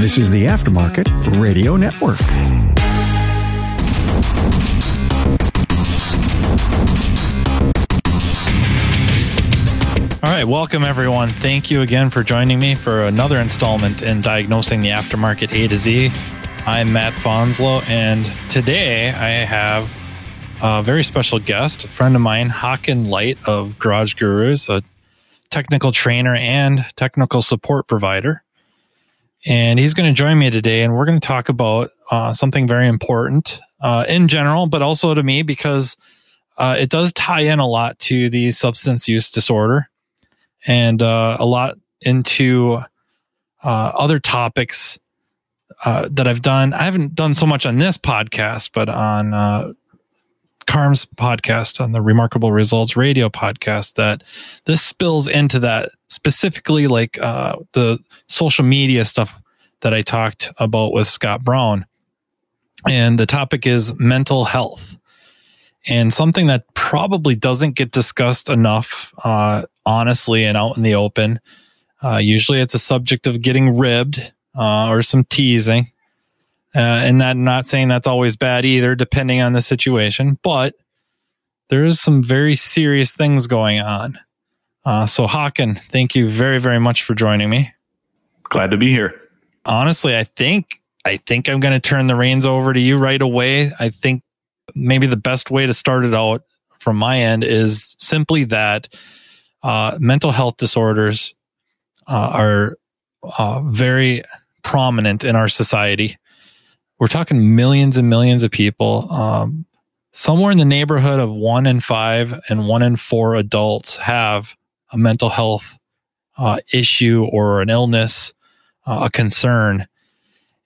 This is the Aftermarket Radio Network. All right, welcome everyone. Thank you again for joining me for another installment in diagnosing the aftermarket A to Z. I'm Matt Fanslow, and today I have a very special guest, a friend of mine, Hakan Light of Garage Gurus, a technical trainer and technical support provider. And he's going to join me today, and we're going to talk about uh, something very important uh, in general, but also to me because uh, it does tie in a lot to the substance use disorder and uh, a lot into uh, other topics uh, that I've done. I haven't done so much on this podcast, but on Carm's podcast, on the Remarkable Results Radio podcast, that this spills into that specifically, like uh, the social media stuff that I talked about with Scott Brown. And the topic is mental health and something that probably doesn't get discussed enough, uh, honestly, and out in the open. Uh, usually it's a subject of getting ribbed uh, or some teasing. Uh, and that, I'm not saying that's always bad either, depending on the situation, but there is some very serious things going on. Uh, so, Hakan, thank you very, very much for joining me. Glad to be here. Honestly, I think I think I'm going to turn the reins over to you right away. I think maybe the best way to start it out from my end is simply that uh, mental health disorders uh, are uh, very prominent in our society. We're talking millions and millions of people. Um, somewhere in the neighborhood of one in five and one in four adults have a mental health uh, issue or an illness, uh, a concern.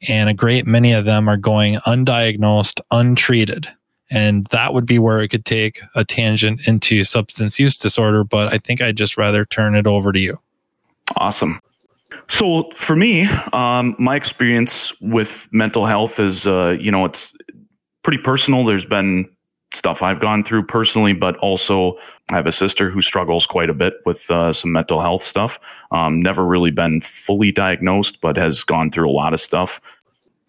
And a great many of them are going undiagnosed, untreated. And that would be where it could take a tangent into substance use disorder. But I think I'd just rather turn it over to you. Awesome. So for me, um, my experience with mental health is, uh, you know, it's pretty personal. There's been stuff I've gone through personally, but also I have a sister who struggles quite a bit with uh, some mental health stuff. Um, never really been fully diagnosed, but has gone through a lot of stuff.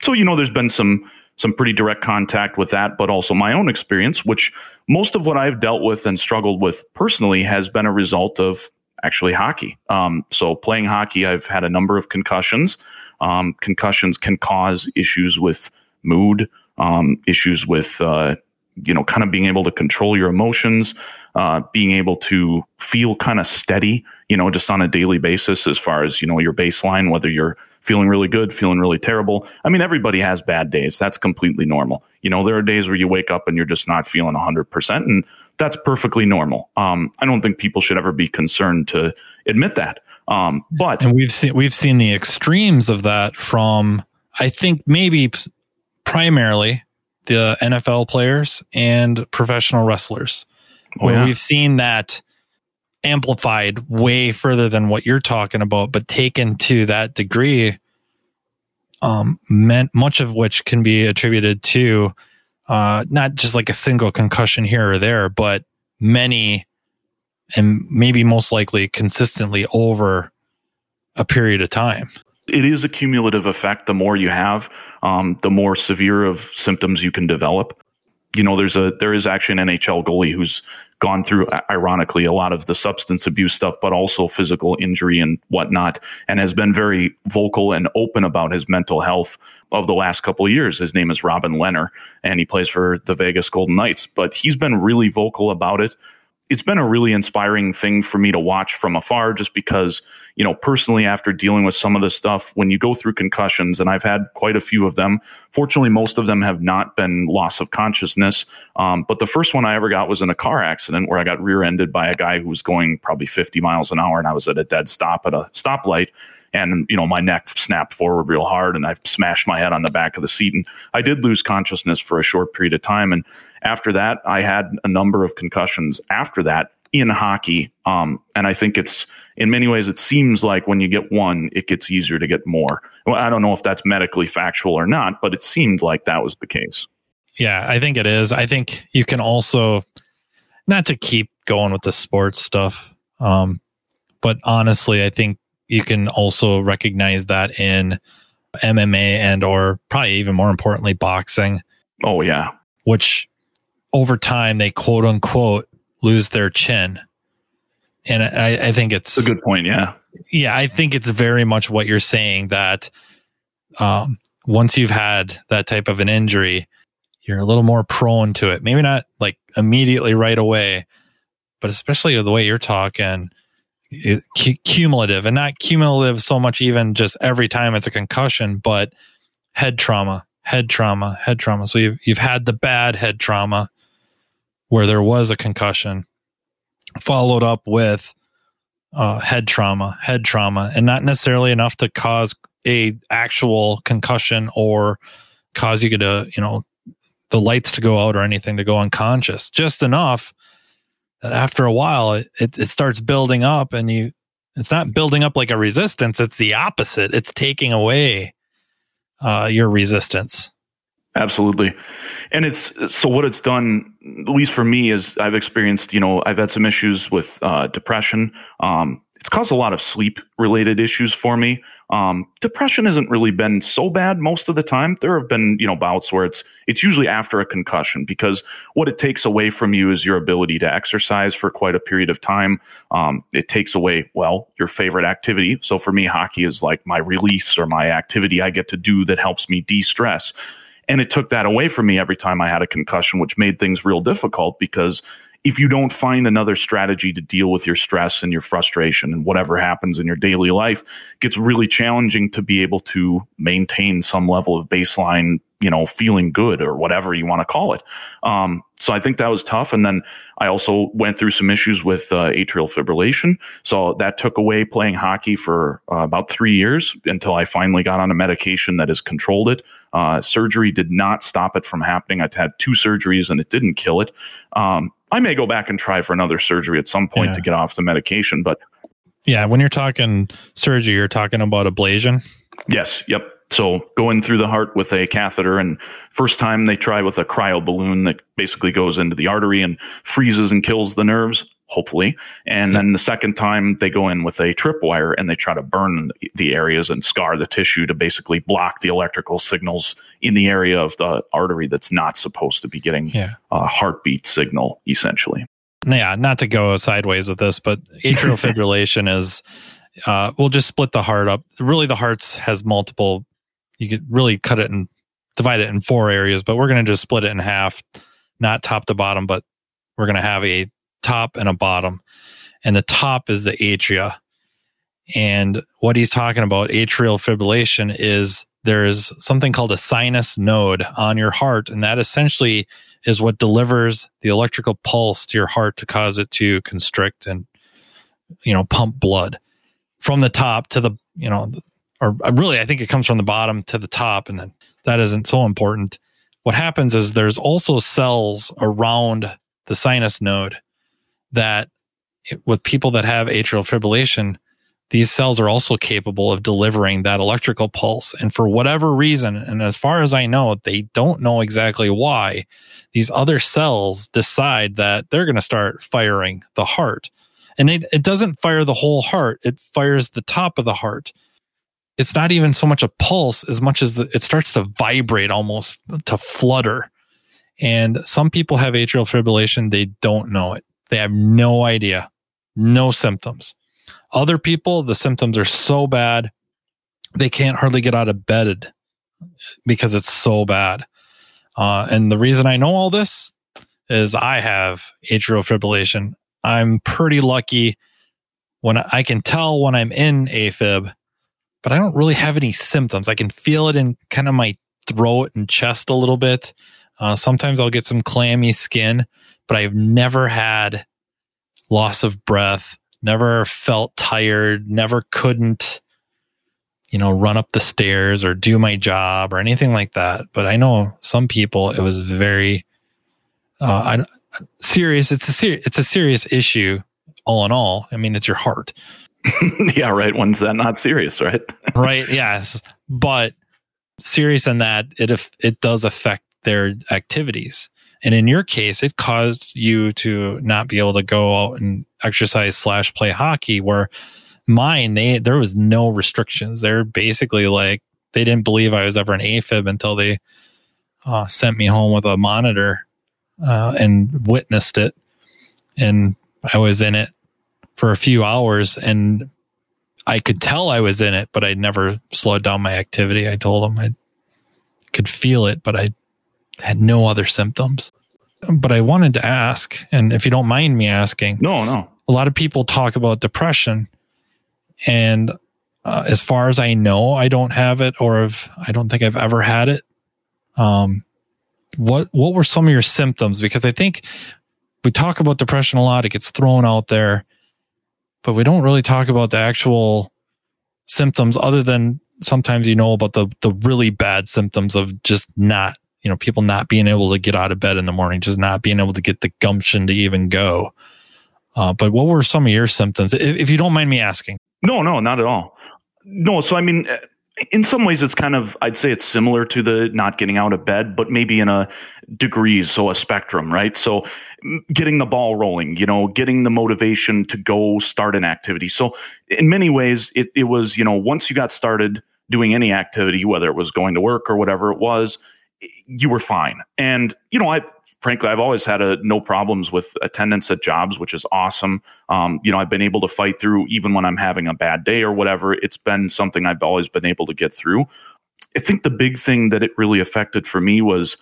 So, you know, there's been some some pretty direct contact with that, but also my own experience, which most of what I've dealt with and struggled with personally has been a result of actually hockey. Um, so playing hockey, I've had a number of concussions. Um, concussions can cause issues with mood, um, issues with, uh, you know, kind of being able to control your emotions, uh, being able to feel kind of steady, you know, just on a daily basis as far as, you know, your baseline, whether you're feeling really good, feeling really terrible. I mean, everybody has bad days. That's completely normal. You know, there are days where you wake up and you're just not feeling 100%, and that's perfectly normal. Um, I don't think people should ever be concerned to admit that. Um, but and we've seen we've seen the extremes of that from I think maybe primarily the NFL players and professional wrestlers, oh, where yeah. we've seen that amplified way further than what you're talking about, but taken to that degree, um, meant much of which can be attributed to uh, not just like a single concussion here or there, but many and maybe most likely consistently over a period of time. It is a cumulative effect. The more you have, um, the more severe of symptoms you can develop you know, there's a there is actually an NHL goalie who's gone through, ironically, a lot of the substance abuse stuff, but also physical injury and whatnot, and has been very vocal and open about his mental health of the last couple of years. His name is Robin Lehner, and he plays for the Vegas Golden Knights. But he's been really vocal about it it's been a really inspiring thing for me to watch from afar just because, you know, personally, after dealing with some of this stuff, when you go through concussions, and I've had quite a few of them, fortunately, most of them have not been loss of consciousness. Um, but the first one I ever got was in a car accident where I got rear ended by a guy who was going probably 50 miles an hour and I was at a dead stop at a stoplight and you know my neck snapped forward real hard and i smashed my head on the back of the seat and i did lose consciousness for a short period of time and after that, I had a number of concussions after that in hockey. Um, and I think it's in many ways, it seems like when you get one, it gets easier to get more. Well, I don't know if that's medically factual or not, but it seemed like that was the case. Yeah, I think it is. I think you can also, not to keep going with the sports stuff, um, but honestly, I think you can also recognize that in MMA and or probably even more importantly boxing. Oh yeah. Which over time they quote unquote lose their chin. And I, I think it's, it's a good point. Yeah. Yeah. I think it's very much what you're saying that um, once you've had that type of an injury, you're a little more prone to it. Maybe not like immediately right away, but especially the way you're talking, cumulative and not cumulative so much even just every time it's a concussion, but head trauma, head trauma, head trauma. So you've, you've had the bad head trauma where there was a concussion followed up with uh, head trauma, head trauma, and not necessarily enough to cause a actual concussion or cause you to, you know, the lights to go out or anything to go unconscious. Just enough that after a while it, it, it starts building up and you it's not building up like a resistance, it's the opposite. It's taking away uh, your resistance. Absolutely. And it's so what it's done, at least for me, is I've experienced, you know, I've had some issues with uh, depression. Um, it's caused a lot of sleep related issues for me. Um, depression hasn't really been so bad most of the time. There have been, you know, bouts where it's it's usually after a concussion because what it takes away from you is your ability to exercise for quite a period of time. Um, it takes away, well, your favorite activity. So for me, hockey is like my release or my activity I get to do that helps me de stress. And it took that away from me every time I had a concussion, which made things real difficult because if you don't find another strategy to deal with your stress and your frustration and whatever happens in your daily life, it gets really challenging to be able to maintain some level of baseline, you know, feeling good or whatever you want to call it. Um, so I think that was tough. And then I also went through some issues with uh, atrial fibrillation. So that took away playing hockey for uh, about three years until I finally got on a medication that has controlled it. Uh, surgery did not stop it from happening. I've had two surgeries and it didn't kill it. Um, I may go back and try for another surgery at some point yeah. to get off the medication, but yeah, when you're talking surgery, you're talking about ablation. Yes. Yep. So going through the heart with a catheter and first time they try with a cryo balloon that basically goes into the artery and freezes and kills the nerves hopefully. And then the second time they go in with a tripwire and they try to burn the areas and scar the tissue to basically block the electrical signals in the area of the artery that's not supposed to be getting yeah. a heartbeat signal, essentially. Yeah, not to go sideways with this, but atrial fibrillation is, uh, we'll just split the heart up. Really, the heart has multiple, you could really cut it and divide it in four areas, but we're going to just split it in half, not top to bottom, but we're going to have a top and a bottom. And the top is the atria. And what he's talking about, atrial fibrillation, is there's something called a sinus node on your heart. And that essentially is what delivers the electrical pulse to your heart to cause it to constrict and, you know, pump blood from the top to the, you know, or uh, really, I think it comes from the bottom to the top. And then that isn't so important. What happens is there's also cells around the sinus node that with people that have atrial fibrillation, these cells are also capable of delivering that electrical pulse. And for whatever reason, and as far as I know, they don't know exactly why, these other cells decide that they're going to start firing the heart. And it, it doesn't fire the whole heart, it fires the top of the heart. It's not even so much a pulse as much as the, it starts to vibrate almost to flutter. And some people have atrial fibrillation, they don't know it. They have no idea, no symptoms. Other people, the symptoms are so bad, they can't hardly get out of bed because it's so bad. Uh, and the reason I know all this is I have atrial fibrillation. I'm pretty lucky when I can tell when I'm in AFib, but I don't really have any symptoms. I can feel it in kind of my throat and chest a little bit. Uh, sometimes I'll get some clammy skin, but I've never had loss of breath, never felt tired, never couldn't, you know, run up the stairs or do my job or anything like that. But I know some people, it was very uh, I, serious. It's a serious, it's a serious issue. All in all, I mean, it's your heart. yeah, right. When's that not serious, right? right. Yes, but serious in that it it does affect their activities. And in your case, it caused you to not be able to go out and exercise slash play hockey where mine, they, there was no restrictions. They're basically like, they didn't believe I was ever an AFib until they uh, sent me home with a monitor uh, and witnessed it. And I was in it for a few hours and I could tell I was in it, but I never slowed down my activity. I told them I could feel it, but I had no other symptoms. But I wanted to ask, and if you don't mind me asking, no, no. A lot of people talk about depression, and uh, as far as I know, I don't have it, or if I don't think I've ever had it. Um, what what were some of your symptoms? Because I think we talk about depression a lot; it gets thrown out there, but we don't really talk about the actual symptoms, other than sometimes you know about the the really bad symptoms of just not you know, people not being able to get out of bed in the morning, just not being able to get the gumption to even go. Uh, but what were some of your symptoms, if, if, you don't mind me asking? No, no, not at all. No, so I mean, in some ways, it's kind of, I'd say it's similar to the not getting out of bed, but maybe in a degrees, so a spectrum, right? So getting the ball rolling, you know, getting the motivation to go start an activity. So in many ways, it, it was, you know, once you got started doing any activity, whether it was going to work or whatever it was, you were fine. And, you know, I frankly, I've always had a, no problems with attendance at jobs, which is awesome. Um, you know, I've been able to fight through even when I'm having a bad day or whatever. It's been something I've always been able to get through. I think the big thing that it really affected for me was,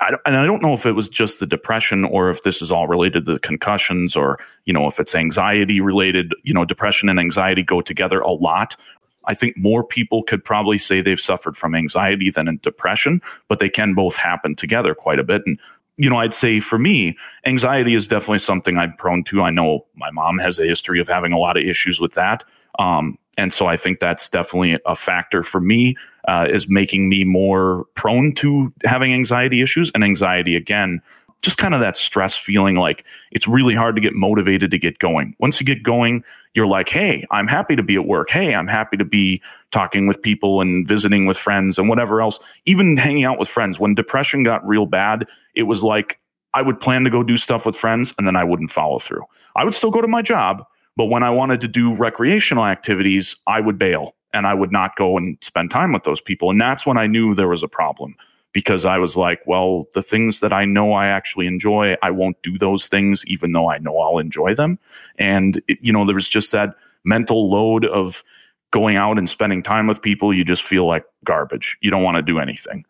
I, and I don't know if it was just the depression or if this is all related to the concussions or, you know, if it's anxiety related, you know, depression and anxiety go together a lot. I think more people could probably say they've suffered from anxiety than in depression, but they can both happen together quite a bit. And, you know, I'd say for me, anxiety is definitely something I'm prone to. I know my mom has a history of having a lot of issues with that. Um, and so I think that's definitely a factor for me, uh, is making me more prone to having anxiety issues and anxiety again just kind of that stress feeling like it's really hard to get motivated to get going. Once you get going, you're like, hey, I'm happy to be at work. Hey, I'm happy to be talking with people and visiting with friends and whatever else, even hanging out with friends. When depression got real bad, it was like I would plan to go do stuff with friends and then I wouldn't follow through. I would still go to my job, but when I wanted to do recreational activities, I would bail and I would not go and spend time with those people. And that's when I knew there was a problem because I was like, well, the things that I know I actually enjoy, I won't do those things, even though I know I'll enjoy them. And, it, you know, there was just that mental load of going out and spending time with people. You just feel like garbage. You don't want to do anything.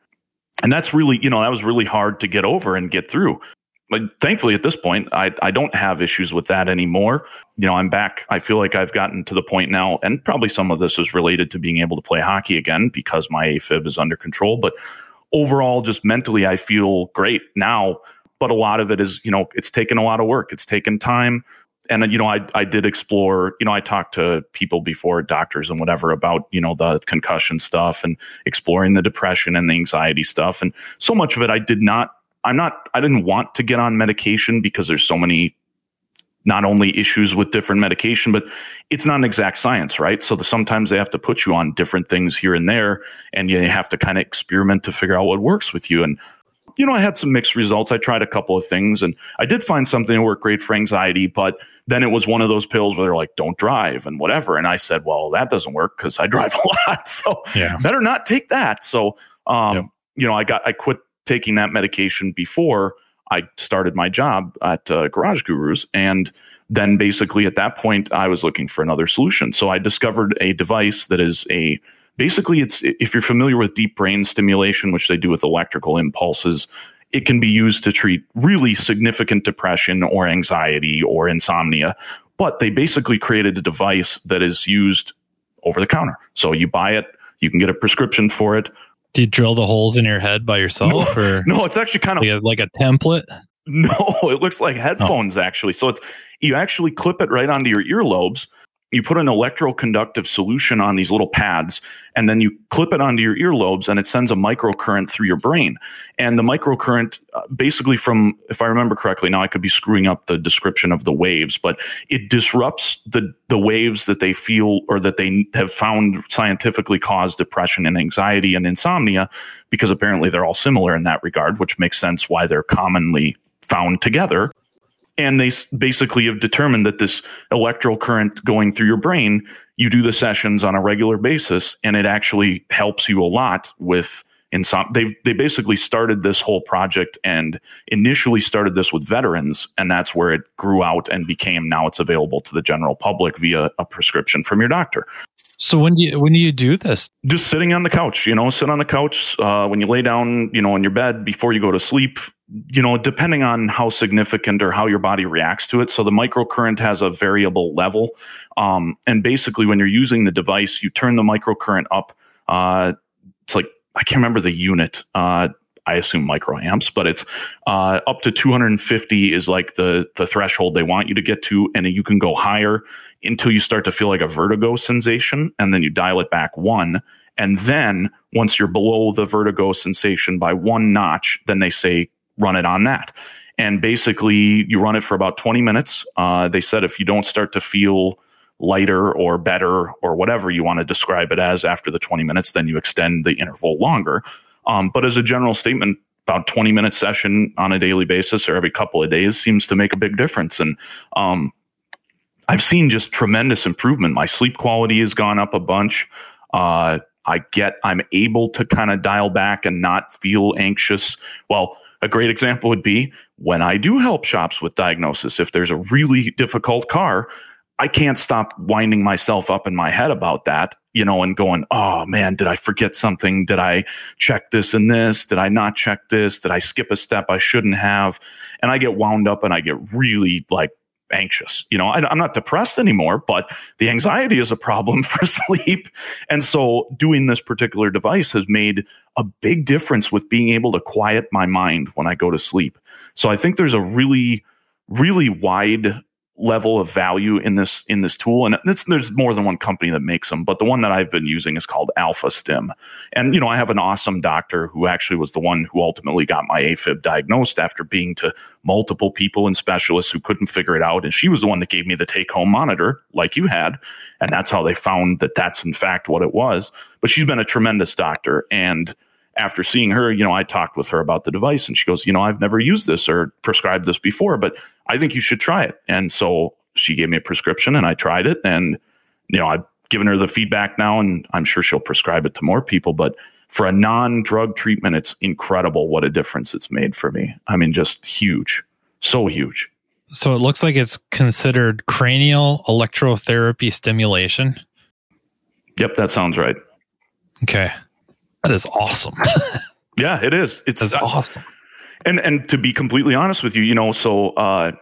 And that's really, you know, that was really hard to get over and get through. But thankfully, at this point, I, I don't have issues with that anymore. You know, I'm back. I feel like I've gotten to the point now, and probably some of this is related to being able to play hockey again because my AFib is under control. But overall, just mentally, I feel great now. But a lot of it is, you know, it's taken a lot of work. It's taken time. And, you know, I, I did explore, you know, I talked to people before, doctors and whatever, about, you know, the concussion stuff and exploring the depression and the anxiety stuff. And so much of it, I did not, I'm not, I didn't want to get on medication because there's so many not only issues with different medication, but it's not an exact science, right? So the, sometimes they have to put you on different things here and there, and you have to kind of experiment to figure out what works with you. And you know, I had some mixed results. I tried a couple of things, and I did find something that worked great for anxiety, but then it was one of those pills where they're like, "Don't drive" and whatever. And I said, "Well, that doesn't work because I drive a lot, so yeah. better not take that." So, um, yep. you know, I got I quit taking that medication before I started my job at uh, Garage Gurus. And then basically at that point, I was looking for another solution. So I discovered a device that is a basically it's if you're familiar with deep brain stimulation, which they do with electrical impulses, it can be used to treat really significant depression or anxiety or insomnia. But they basically created a device that is used over the counter. So you buy it, you can get a prescription for it. Do you drill the holes in your head by yourself? No, or no it's actually kind of like a, like a template. No, it looks like oh. headphones oh. actually. So it's you actually clip it right onto your earlobes you put an electroconductive solution on these little pads and then you clip it onto your earlobes and it sends a microcurrent through your brain. And the microcurrent uh, basically from if i remember correctly now i could be screwing up the description of the waves but it disrupts the the waves that they feel or that they have found scientifically cause depression and anxiety and insomnia because apparently they're all similar in that regard which makes sense why they're commonly found together and they basically have determined that this electrical current going through your brain, you do the sessions on a regular basis, and it actually helps you a lot with insomnia. They they basically started this whole project and initially started this with veterans, and that's where it grew out and became now it's available to the general public via a prescription from your doctor. So when do you when do you do this? Just sitting on the couch, you know, sit on the couch uh, when you lay down, you know, in your bed before you go to sleep. You know, depending on how significant or how your body reacts to it. So the microcurrent has a variable level, um, and basically when you're using the device, you turn the microcurrent up. Uh, it's like I can't remember the unit. Uh, I assume microamps, but it's uh, up to 250 is like the the threshold they want you to get to, and you can go higher until you start to feel like a vertigo sensation, and then you dial it back one, and then once you're below the vertigo sensation by one notch, then they say run it on that, and basically you run it for about 20 minutes. Uh, they said if you don't start to feel lighter or better or whatever you want to describe it as after the 20 minutes, then you extend the interval longer. Um, but as a general statement, about 20 minute session on a daily basis or every couple of days seems to make a big difference. And, um, I've seen just tremendous improvement. My sleep quality has gone up a bunch. Uh, I get, I'm able to kind of dial back and not feel anxious. Well, a great example would be when I do help shops with diagnosis. If there's a really difficult car, I can't stop winding myself up in my head about that you know, and going, oh man, did I forget something? Did I check this and this? Did I not check this? Did I skip a step I shouldn't have? And I get wound up and I get really like anxious. You know, I, am not depressed anymore, but the anxiety is a problem for sleep. And so doing this particular device has made a big difference with being able to quiet my mind when I go to sleep. So I think there's a really, really wide level of value in this in this tool. And there's more than one company that makes them but the one that i've been using is called alpha stim. And you know i have an awesome doctor who actually was the one who ultimately got my afib diagnosed after being to multiple people and specialists who couldn't figure it out. And she was the one that gave me the take home monitor like you had. And that's how they found that that's in fact what it was. But she's been a tremendous doctor. And after seeing her, you know, I talked with her about the device and she goes, you know, I've never used this or prescribed this before, but I think you should try it. And so she gave me a prescription and I tried it and, you know, I've given her the feedback now and I'm sure she'll prescribe it to more people, but for a non-drug treatment, it's incredible what a difference it's made for me. I mean, just huge, so huge. So it looks like it's considered cranial electrotherapy stimulation. Yep, that sounds right. Okay. That is awesome. yeah, it is. It's That's awesome. And and to be completely honest with you, you know, so uh,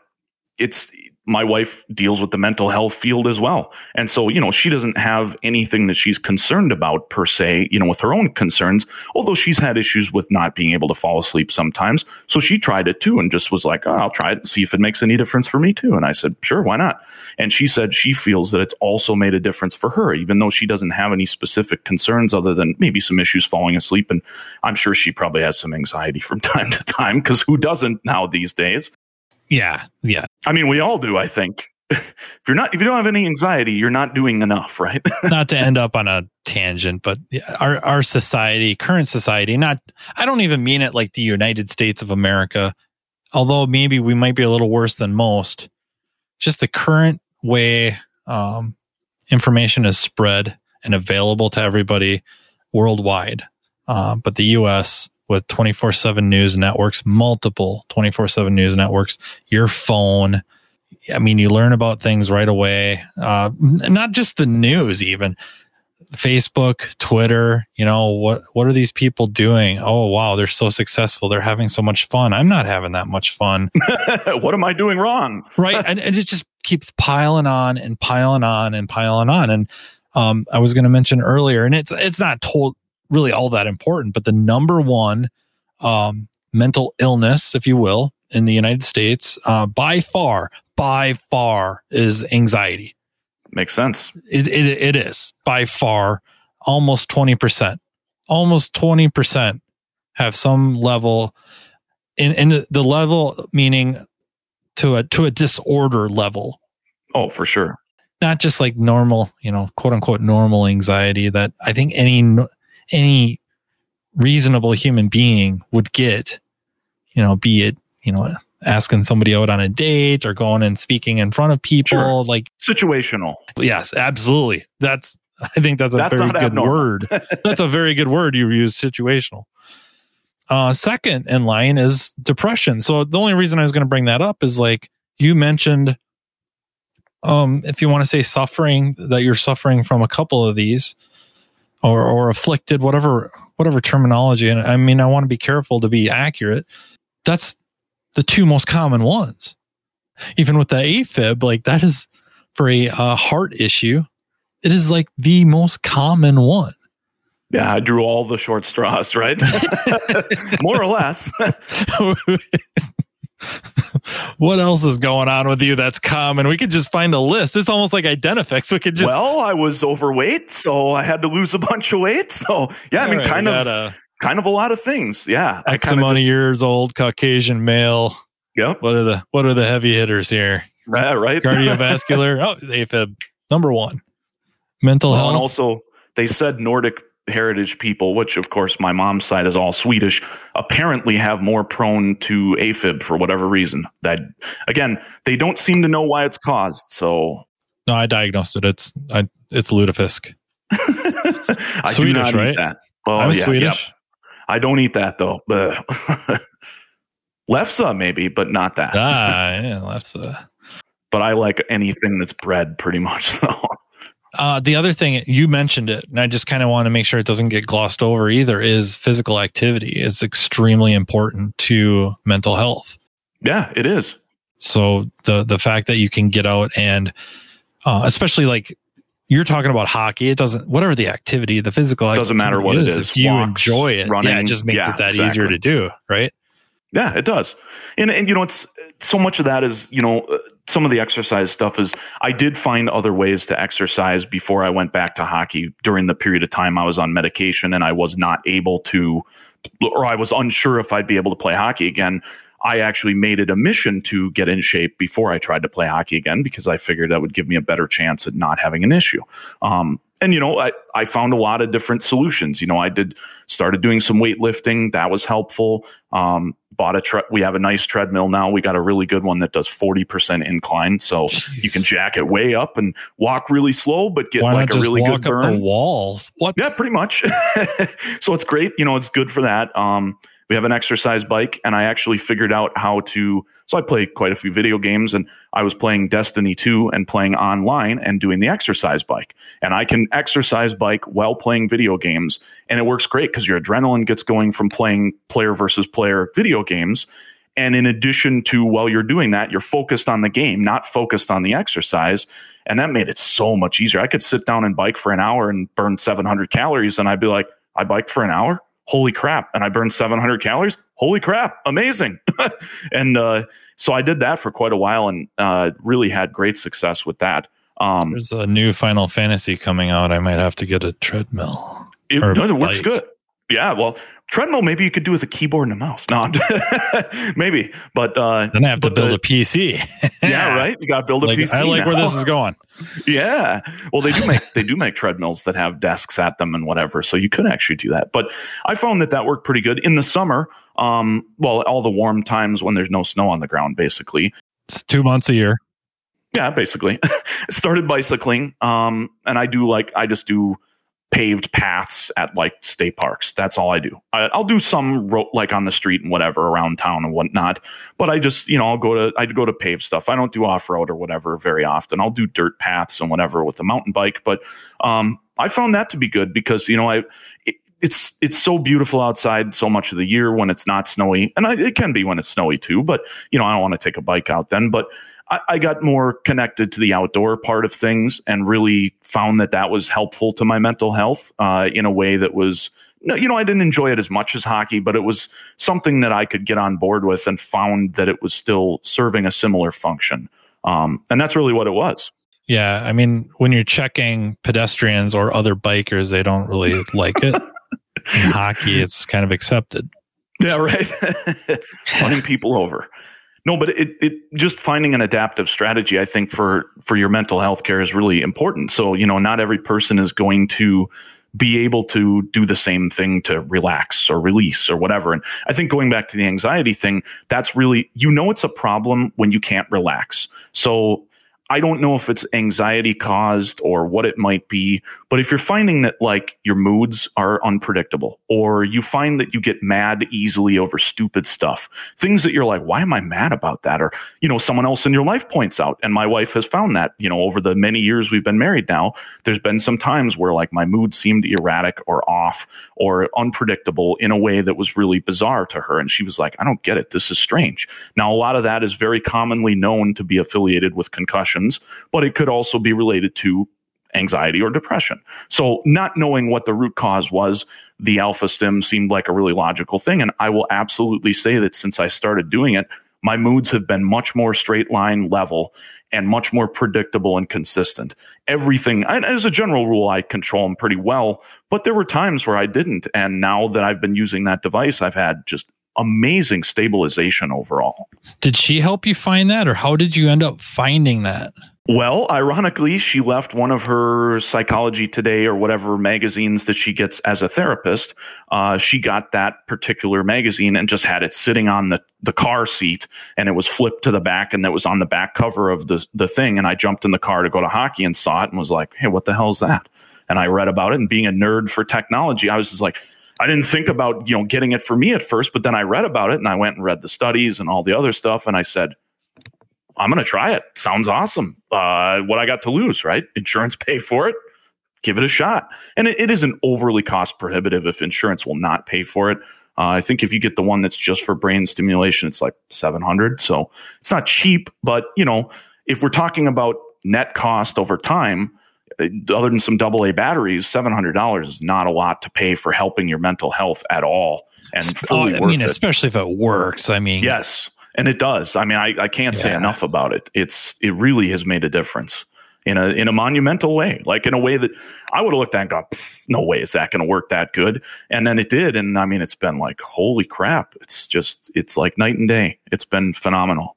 it's my wife deals with the mental health field as well. And so, you know, she doesn't have anything that she's concerned about per se, you know, with her own concerns, although she's had issues with not being able to fall asleep sometimes. So she tried it too and just was like, oh, I'll try it and see if it makes any difference for me too. And I said, sure, why not? And she said she feels that it's also made a difference for her, even though she doesn't have any specific concerns other than maybe some issues falling asleep. And I'm sure she probably has some anxiety from time to time because who doesn't now these days? Yeah, yeah. I mean, we all do. I think if you're not, if you don't have any anxiety, you're not doing enough, right? not to end up on a tangent, but our our society, current society, not. I don't even mean it like the United States of America, although maybe we might be a little worse than most. Just the current way um, information is spread and available to everybody worldwide. Uh, but the U.S with 24 7 news networks, multiple 24 7 news networks, your phone. I mean, you learn about things right away. Uh, not just the news, even Facebook, Twitter. You know what? What are these people doing? Oh wow, they're so successful. They're having so much fun. I'm not having that much fun. what am I doing wrong? right, and, and, it just keeps piling on and piling on and piling on. And um, I was going to mention earlier, and it's it's not told really all that important, but the number one um, mental illness, if you will, in the United States, uh, by far, by far, is anxiety. Makes sense. It, it, it is by far almost 20%. Almost 20% have some level in, in the, the level meaning to a to a disorder level. Oh, for sure. Not just like normal, you know, quote unquote normal anxiety that I think any any reasonable human being would get, you know, be it, you know, asking somebody out on a date or going and speaking in front of people. Sure. Like, Situational. yes, absolutely. That's, I think that's a That's very good abnormal. word. that's a very good word you use situational. Uh, second in line is depression. So the only reason I was going to bring that up is like you mentioned, um, if you want to say suffering, that you're suffering from a couple of these, or or afflicted, whatever whatever terminology. And I mean, I want to be careful to be accurate. That's the two most common ones. Even with the AFib, like that is for a uh, heart issue, it is like the most common one. Yeah, I drew all the short straws, right? More or less. what else is going on with you that's common? We could just find a list. It's almost like Identifix. We could just well, I was overweight, so I had to lose a bunch of weight. So yeah, I mean, All right, kind of, a kind of a lot of things. Yeah, I X kinda amount of years old Caucasian male. Yep. What are the what are the heavy hitters here? Right. right. Cardiovascular. oh, it's AFib number one. Mental Well, and health. also, they said Nordic heritage people, which of course my mom's side is all Swedish, apparently have more prone to AFib for whatever reason. That again, they don't seem to know why it's caused. So no, I diagnosed it. It's I, it's lutefisk. I do Swedish, not right? that. I'm yeah, Swedish. yep. I don't eat that though. Ugh. Lefse maybe, but not that. ah, yeah, uh But I like anything that's bread pretty much. So Uh, the other thing you mentioned it, and I just kind of want to make sure it doesn't get glossed over either, is physical activity is extremely important to mental health. yeah, it is. So the the fact that you can get out and, uh, especially like you're talking about hockey, it doesn't whatever the activity, the physical activity Doesn't matter what it is. If you Walks, enjoy it, running, yeah, it just makes yeah, it that exactly. easier to do, right? Yeah, it does. And and you know, it's so much of that is you know uh, some of the exercise stuff is I did find other ways to exercise before I went back to hockey during the period of time I was on medication and I was not able to, or I was unsure if I'd be able to play hockey again. I actually made it a mission to get in shape before I tried to play hockey again because I figured that would give me a better chance at not having an issue. Um, and you know, I, I found a lot of different solutions. You know, I did started doing some weightlifting. That was helpful. Um, bought a tre- we have a nice treadmill now. We got a really good one that does 40% incline. So you can jack it way up and walk really slow, but get Why like not a really walk good up the burn. wall? What? Yeah, pretty much. so it's great. You know, it's good for that. Um, we have an exercise bike, and I actually figured out how to. So I play quite a few video games, and I was playing Destiny 2 and playing online and doing the exercise bike. And I can exercise bike while playing video games, and it works great because your adrenaline gets going from playing player versus player video games. And in addition to while you're doing that, you're focused on the game, not focused on the exercise. And that made it so much easier. I could sit down and bike for an hour and burn 700 calories, and I'd be like, I biked for an hour? Holy crap. And I burned 700 calories? Holy crap. Amazing. and uh, so I did that for quite a while and uh, really had great success with that. Um, There's a new Final Fantasy coming out. I might have to get a treadmill. it, no, it works good. Yeah, well, treadmill maybe you could do with a keyboard and a mouse. No, maybe, but uh, Then I have to build the- a PC. yeah, right. You got to build a Like, PC. I like where this is going. Yeah. Well, they do make they do make treadmills that have desks at them and whatever, so you could actually do that. But I found that that worked pretty good in the summer. Um, well, all the warm times when there's no snow on the ground, basically. It's two months a year. Yeah, basically. Started bicycling, um, and I do like I just do paved paths at like state parks. That's all I do. I, I'll do some ro- like on the street and whatever around town and whatnot. But I just you know I'll go to I'd go to paved stuff. I don't do off road or whatever very often. I'll do dirt paths and whatever with a mountain bike. But um, I found that to be good because you know I. It, it's it's so beautiful outside so much of the year when it's not snowy, and I, it can be when it's snowy too. But you know I don't want to take a bike out then. But I, I got more connected to the outdoor part of things and really found that that was helpful to my mental health uh, in a way that was no, you know, I didn't enjoy it as much as hockey, but it was something that I could get on board with and found that it was still serving a similar function. Um, and that's really what it was. Yeah, I mean, when you're checking pedestrians or other bikers, they don't really like it. In hockey, it's kind of accepted. Yeah, right. Running people over. No, but it, it just finding an adaptive strategy, I think, for for your mental health care is really important. So, you know, not every person is going to be able to do the same thing to relax or release or whatever. And I think going back to the anxiety thing, that's really, you know, it's a problem when you can't relax. So I don't know if it's anxiety caused or what it might be, but if you're finding that like your moods are unpredictable or you find that you get mad easily over stupid stuff, things that you're like, why am I mad about that? Or, you know, someone else in your life points out. And my wife has found that, you know, over the many years we've been married now, there's been some times where like my mood seemed erratic or off or unpredictable in a way that was really bizarre to her. And she was like, I don't get it. This is strange. Now, a lot of that is very commonly known to be affiliated with concussions, but it could also be related to anxiety or depression. So not knowing what the root cause was, the alpha stim seemed like a really logical thing. And I will absolutely say that since I started doing it, my moods have been much more straight line level and much more predictable and consistent. Everything, as a general rule, I control them pretty well, but there were times where I didn't. And now that I've been using that device, I've had just amazing stabilization overall. Did she help you find that, or how did you end up finding that? Well, ironically, she left one of her Psychology Today or whatever magazines that she gets as a therapist. Uh, she got that particular magazine and just had it sitting on the, the car seat and it was flipped to the back and it was on the back cover of the, the thing. And I jumped in the car to go to hockey and saw it and was like, hey, what the hell is that? And I read about it and being a nerd for technology, I was just like, I didn't think about, you know, getting it for me at first, but then I read about it and I went and read the studies and all the other stuff. And I said, I'm going to try it. Sounds awesome. Uh, what I got to lose, right? Insurance pay for it. Give it a shot. And it, it isn't overly cost prohibitive if insurance will not pay for it. Uh, I think if you get the one that's just for brain stimulation, it's like 700. So it's not cheap, but you know, if we're talking about net cost over time, other than some double A batteries, $700 is not a lot to pay for helping your mental health at all. And fully uh, I mean, especially if it works. I mean, yes and it does. I mean, I, I can't yeah. say enough about it. It's it really has made a difference in a in a monumental way, like in a way that I would have looked at and gone, "No way is that going to work that good." And then it did, and I mean, it's been like, holy crap! It's just it's like night and day. It's been phenomenal.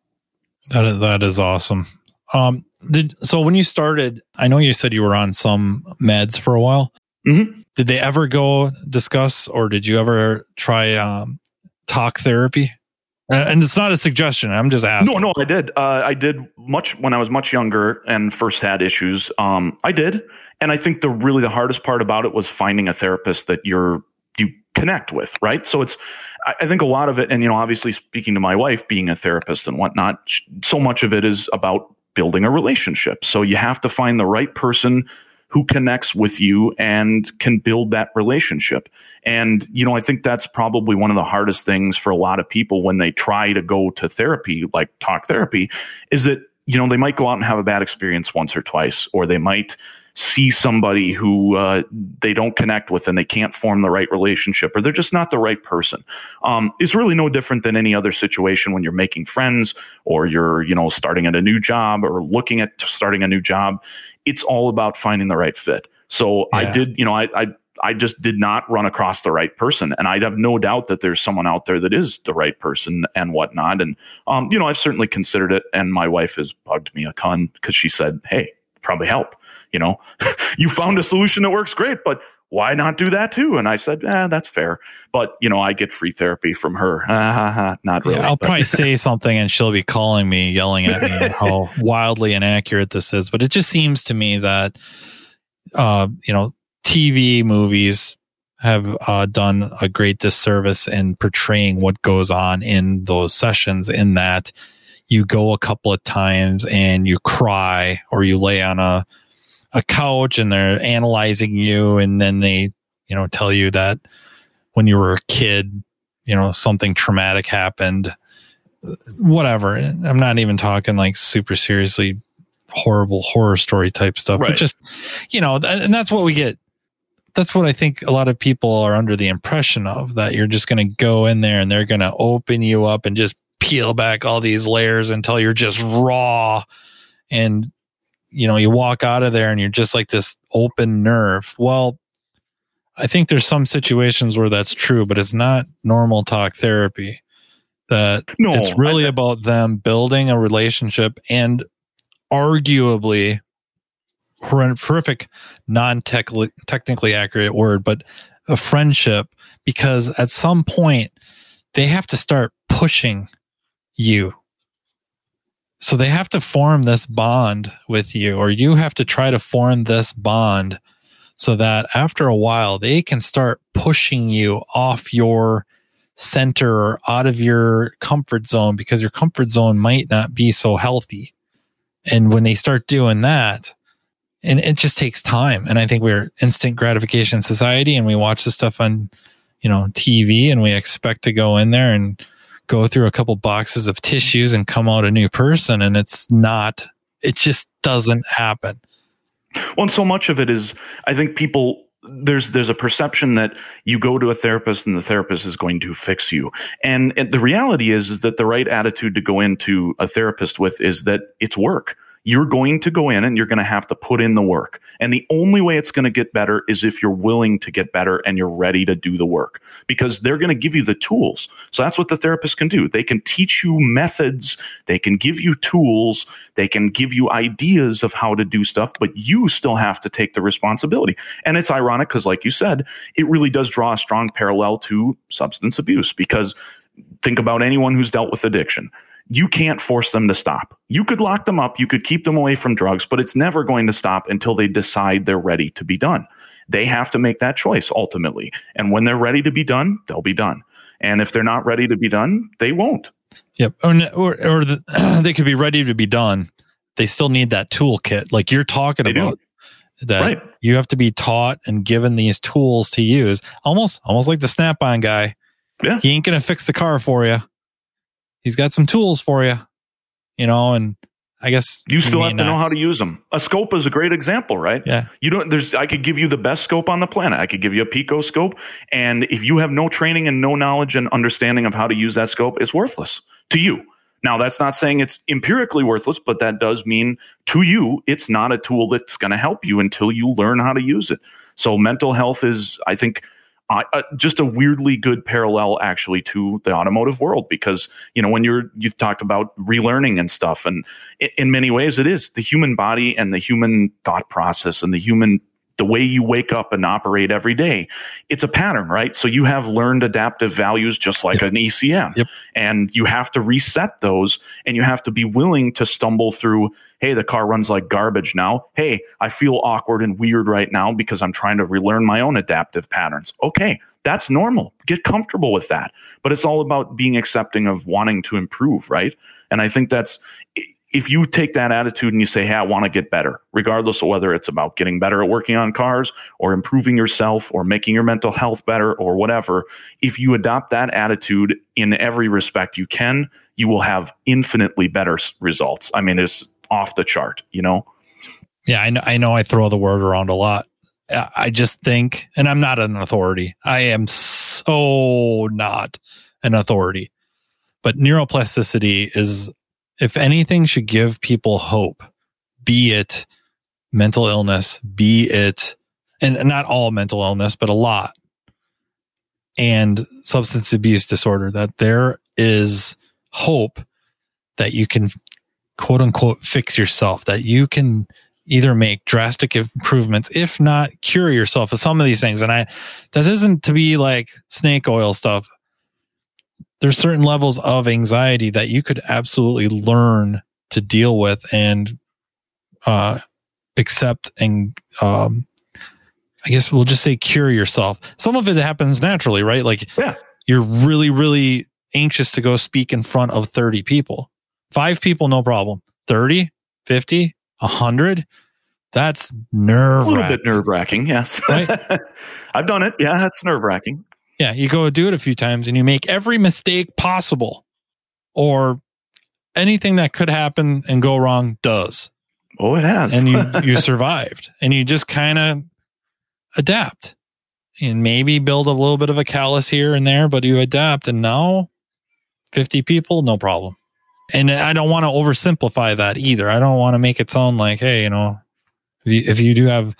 That is, that is awesome. Um, did so when you started? I know you said you were on some meds for a while. Mm-hmm. Did they ever go discuss, or did you ever try um, talk therapy? And it's not a suggestion. I'm just asking. No, no, I did. Uh, I did much when I was much younger and first had issues. Um, I did, and I think the really the hardest part about it was finding a therapist that you're you connect with, right? So it's I, I think a lot of it, and you know, obviously speaking to my wife, being a therapist and whatnot, so much of it is about building a relationship. So you have to find the right person who connects with you and can build that relationship. And, you know, I think that's probably one of the hardest things for a lot of people when they try to go to therapy, like talk therapy, is that, you know, they might go out and have a bad experience once or twice, or they might see somebody who uh, they don't connect with and they can't form the right relationship or they're just not the right person um, it's really no different than any other situation when you're making friends or you're you know starting at a new job or looking at starting a new job it's all about finding the right fit. So yeah. I did, you know, I, I, I just did not run across the right person. And I'd have no doubt that there's someone out there that is the right person and whatnot. And, um, you know, I've certainly considered it. And my wife has bugged me a ton because she said, Hey, probably help. You know, you found a solution that works great, but why not do that too? And I said, eh, that's fair. But, you know, I get free therapy from her. not really. Yeah, I'll probably say something and she'll be calling me, yelling at me how wildly inaccurate this is. But it just seems to me that, uh, you know, TV movies have uh, done a great disservice in portraying what goes on in those sessions in that you go a couple of times and you cry or you lay on a a couch and they're analyzing you and then they, you know, tell you that when you were a kid, you know, something traumatic happened. Whatever. I'm not even talking like super seriously horrible horror story type stuff, right. but just, you know, and that's what we get. That's what I think a lot of people are under the impression of that you're just going to go in there and they're going to open you up and just peel back all these layers until you're just raw and you know, you walk out of there and you're just like this open nerve. Well, I think there's some situations where that's true, but it's not normal talk therapy. That no, it's really I, about them building a relationship and arguably horrific, non technically accurate word, but a friendship because at some point they have to start pushing you. So they have to form this bond with you, or you have to try to form this bond so that after a while they can start pushing you off your center or out of your comfort zone because your comfort zone might not be so healthy. And when they start doing that, and it just takes time. And I think we're instant gratification society and we watch the stuff on, you know, TV and we expect to go in there and go through a couple boxes of tissues and come out a new person. And it's not, it just doesn't happen. Well, and so much of it is, I think people there's there's a perception that you go to a therapist and the therapist is going to fix you and, and the reality is is that the right attitude to go into a therapist with is that it's work you're going to go in and you're going to have to put in the work. And the only way it's going to get better is if you're willing to get better and you're ready to do the work because they're going to give you the tools. So that's what the therapist can do. They can teach you methods. They can give you tools. They can give you ideas of how to do stuff, but you still have to take the responsibility. And it's ironic because like you said, it really does draw a strong parallel to substance abuse because think about anyone who's dealt with addiction you can't force them to stop. You could lock them up, you could keep them away from drugs, but it's never going to stop until they decide they're ready to be done. They have to make that choice ultimately. And when they're ready to be done, they'll be done. And if they're not ready to be done, they won't. Yep. Oh, or, or, or the, they could be ready to be done. They still need that toolkit, like you're talking they about. Do. That right. you have to be taught and given these tools to use, almost almost like the Snap-on guy. Yeah. He ain't gonna fix the car for you he's got some tools for you, you know, and I guess you still have to not. know how to use them. A scope is a great example, right? Yeah. You don't, there's, I could give you the best scope on the planet. I could give you a PicoScope. And if you have no training and no knowledge and understanding of how to use that scope, it's worthless to you. Now, that's not saying it's empirically worthless, but that does mean to you, it's not a tool that's going to help you until you learn how to use it. So mental health is, I think, uh, uh, just a weirdly good parallel actually to the automotive world because you know when you're you talked about relearning and stuff and in, in many ways it is the human body and the human thought process and the human the way you wake up and operate every day, it's a pattern, right? So you have learned adaptive values just like yep. an ECM. Yep. And you have to reset those and you have to be willing to stumble through, hey, the car runs like garbage now. Hey, I feel awkward and weird right now because I'm trying to relearn my own adaptive patterns. Okay, that's normal. Get comfortable with that. But it's all about being accepting of wanting to improve, right? And I think that's if you take that attitude and you say, Hey, I want to get better, regardless of whether it's about getting better at working on cars or improving yourself or making your mental health better or whatever, if you adopt that attitude in every respect you can, you will have infinitely better results. I mean, it's off the chart, you know? Yeah, I know, I know I throw the word around a lot. I just think, and I'm not an authority. I am so not an authority. But neuroplasticity is if anything should give people hope, be it mental illness, be it, and not all mental illness, but a lot, and substance abuse disorder, that there is hope that you can quote unquote fix yourself, that you can either make drastic improvements, if not cure yourself of some of these things. And I, that isn't to be like snake oil stuff there's certain levels of anxiety that you could absolutely learn to deal with and uh, accept and um, I guess we'll just say cure yourself. Some of it happens naturally, right? Like yeah. you're really, really anxious to go speak in front of 30 people. Five people, no problem. 30, 50, 100. That's nerve. A little bit nerve wracking, yes. Right? I've done it. Yeah, that's nerve wracking. Yeah, you go do it a few times and you make every mistake possible or anything that could happen and go wrong does. Oh, it has. and you you survived and you just kind of adapt and maybe build a little bit of a callus here and there, but you adapt and now 50 people, no problem. And I don't want to oversimplify that either. I don't want to make it sound like, hey, you know, if you, if you do have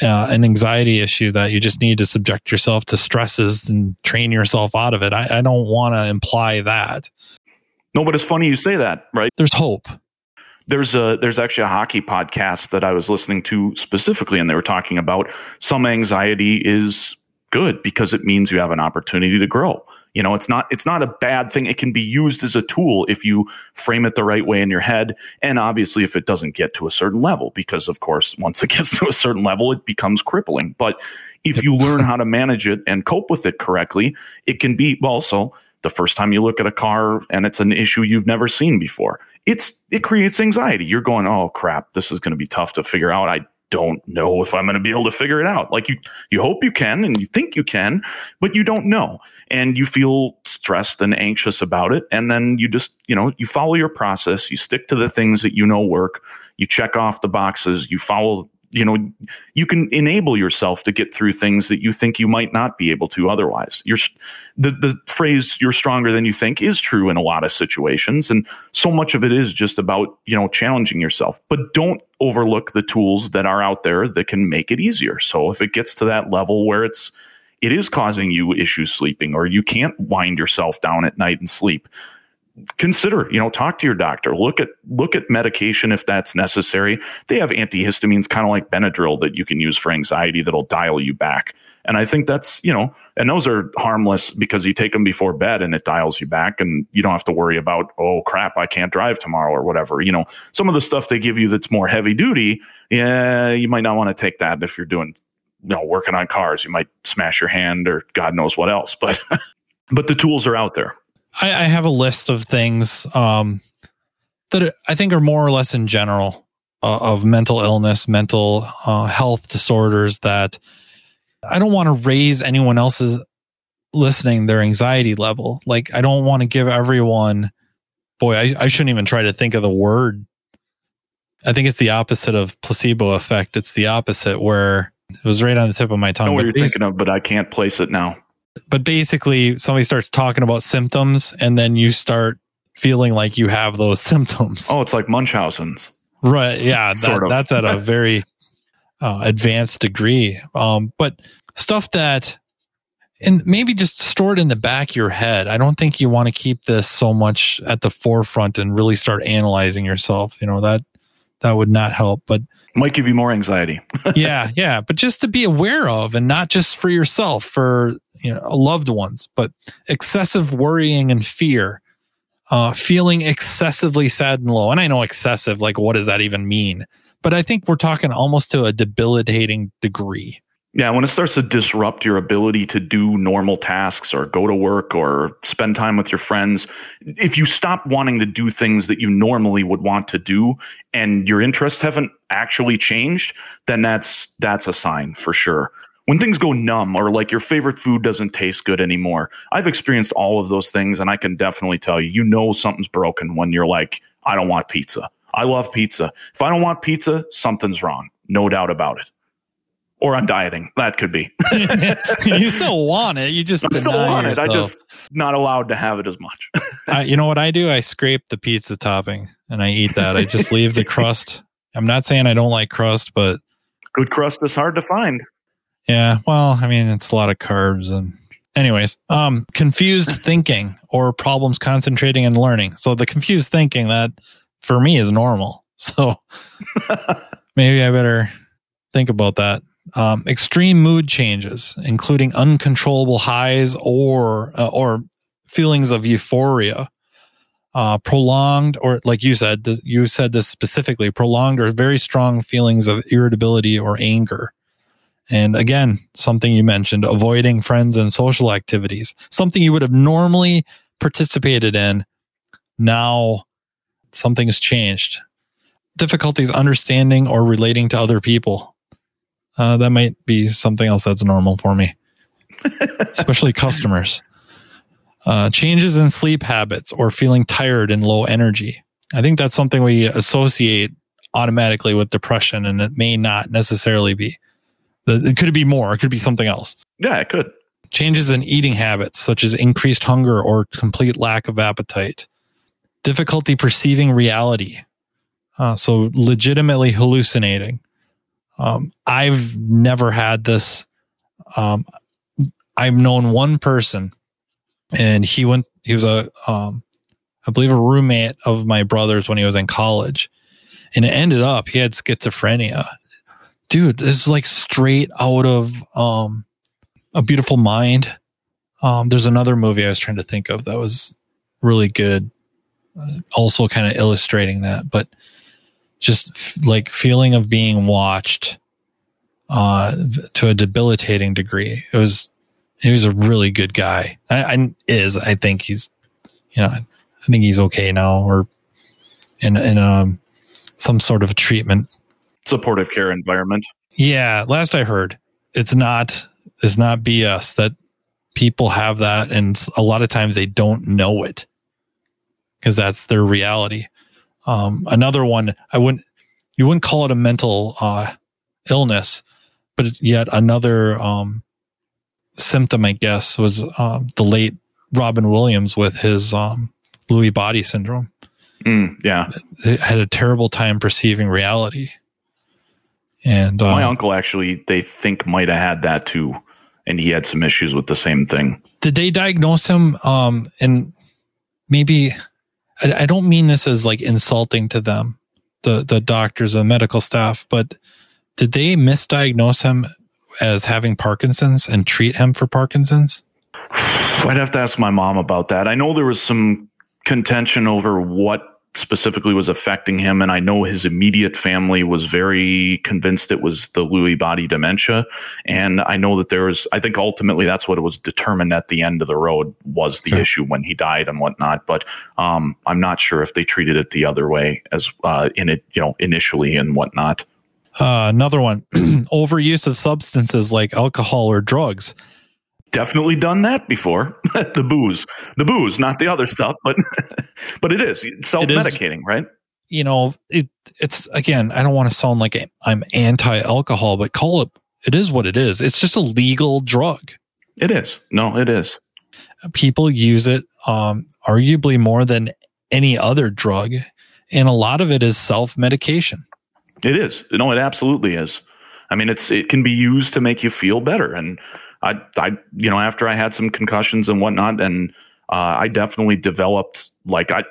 uh, an anxiety issue that you just need to subject yourself to stresses and train yourself out of it. I, I don't want to imply that. No, but it's funny you say that, right? There's hope. there's a there's actually a hockey podcast that I was listening to specifically, and they were talking about some anxiety is good because it means you have an opportunity to grow. You know, it's not it's not a bad thing. It can be used as a tool if you frame it the right way in your head, and obviously if it doesn't get to a certain level, because of course once it gets to a certain level, it becomes crippling. But if you learn how to manage it and cope with it correctly, it can be also the first time you look at a car and it's an issue you've never seen before. It's it creates anxiety. You're going, "Oh crap, this is going to be tough to figure out. I don't know if I'm going to be able to figure it out." Like you you hope you can and you think you can, but you don't know. And you feel stressed and anxious about it. And then you just, you know, you follow your process, you stick to the things that you know work, you check off the boxes, you follow you know you can enable yourself to get through things that you think you might not be able to otherwise. You're the, the phrase you're stronger than you think is true in a lot of situations. And so much of it is just about you know challenging yourself. But don't overlook the tools that are out there that can make it easier. So if it gets to that level where it's it is causing you issues sleeping or you can't wind yourself down at night and sleep consider you know talk to your doctor. Look at look at medication if that's necessary. They have antihistamines kind of like benadryl that you can use for anxiety that'll dial you back and i think that's you know and those are harmless because you take them before bed and it dials you back and you don't have to worry about oh crap i can't drive tomorrow or whatever. You know some of the stuff they give you that's more heavy duty yeah you might not want to take that if you're doing you know working on cars. You might smash your hand or god knows what else but but the tools are out there. I, I have a list of things um, that I think are more or less in general uh, of mental illness, mental uh, health disorders that I don't want to raise anyone else's listening their anxiety level. Like I don't want to give everyone. Boy, I, I shouldn't even try to think of the word. I think it's the opposite of placebo effect. It's the opposite where it was right on the tip of my tongue. I know what you're thinking of, but I can't place it now but basically somebody starts talking about symptoms and then you start feeling like you have those symptoms. Oh, it's like Munchausen's. Right. Yeah. That, that's at a very uh, advanced degree. Um, but stuff that, and maybe just store it in the back of your head. I don't think you want to keep this so much at the forefront and really start analyzing yourself. You know, that, that would not help, but might give you more anxiety. yeah. Yeah. But just to be aware of and not just for yourself, for you know loved ones but excessive worrying and fear uh, feeling excessively sad and low and i know excessive like what does that even mean but i think we're talking almost to a debilitating degree yeah, when it starts to disrupt your ability to do normal tasks or go to work or spend time with your friends, if you stop wanting to do things that you normally would want to do and your interests haven't actually changed, then that's that's a sign for sure when things go numb or like your favorite food doesn't taste good anymore. I've experienced all of those things and I can definitely tell you, you know, something's broken when you're like, I don't want pizza. I love pizza. If I don't want pizza, something's wrong. No doubt about it. Or I'm dieting. That could be. you still want it. You just I still want yourself. it. I just not allowed to have it as much. I, you know what I do? I scrape the pizza topping and I eat that. I just leave the crust. I'm not saying I don't like crust, but good crust is hard to find. Yeah. Well, I mean, it's a lot of carbs and anyways, um, confused thinking or problems concentrating and learning. So the confused thinking that for me is normal. So maybe I better think about that. Um, extreme mood changes, including uncontrollable highs or, uh, or feelings of euphoria, uh, prolonged, or like you said, you said this specifically, prolonged or very strong feelings of irritability or anger and again, something you mentioned, avoiding friends and social activities, something you would have normally participated in. Now something has changed. Difficulties understanding or relating to other people. Uh, that might be something else that's normal for me, especially customers. Uh, changes in sleep habits or feeling tired and low energy. I think that's something we associate automatically with depression, and it may not necessarily be. It could be more. It could be something else. Yeah, it could. Changes in eating habits, such as increased hunger or complete lack of appetite. Difficulty perceiving reality. Uh, so, legitimately hallucinating. Um, I've never had this. Um, I've known one person, and he went. He was a, um, I believe, a roommate of my brother's when he was in college, and it ended up he had schizophrenia. Dude, this is like straight out of um, a beautiful mind. Um, there's another movie I was trying to think of that was really good, also kind of illustrating that, but just f- like feeling of being watched uh, to a debilitating degree. It was he was a really good guy. I, I is I think he's you know I think he's okay now or in in um some sort of treatment supportive care environment. Yeah, last I heard, it's not it's not BS that people have that, and a lot of times they don't know it because that's their reality. Um, another one, I wouldn't you wouldn't call it a mental uh, illness, but yet another um, symptom, I guess, was um, the late Robin Williams with his um, Lewy body syndrome. Mm, yeah, They had a terrible time perceiving reality. And uh, my uncle actually they think might have had that too, and he had some issues with the same thing. did they diagnose him? Um, and maybe I, I don't mean this as like insulting to them, the the doctors and medical staff, but did they misdiagnose him as having Parkinson's and treat him for Parkinson's? I'd have to ask my mom about that. I know there was some contention over what specifically was affecting him, and I know his immediate family was very convinced it was the Lewy body dementia. And I know that there was, I think ultimately that's what it was determined at the end of the road was the Okay. issue when he died and whatnot. But um, I'm not sure if they treated it the other way as uh, in it, you know, initially and whatnot. Uh, another one, overuse of substances like alcohol or drugs. Definitely done that before. the booze, the booze, not the other stuff, but but it is self medicating, right? You know, it it's again. I don't want to sound like I'm anti-alcohol, but call it. It is what it is. It's just a legal drug. It is. No, it is. People use it, um, arguably more than any other drug, and a lot of it is self-medication. It is. No, it absolutely is. I mean, it's it can be used to make you feel better. And I, I, you know, after I had some concussions and whatnot, and uh, I definitely developed like I,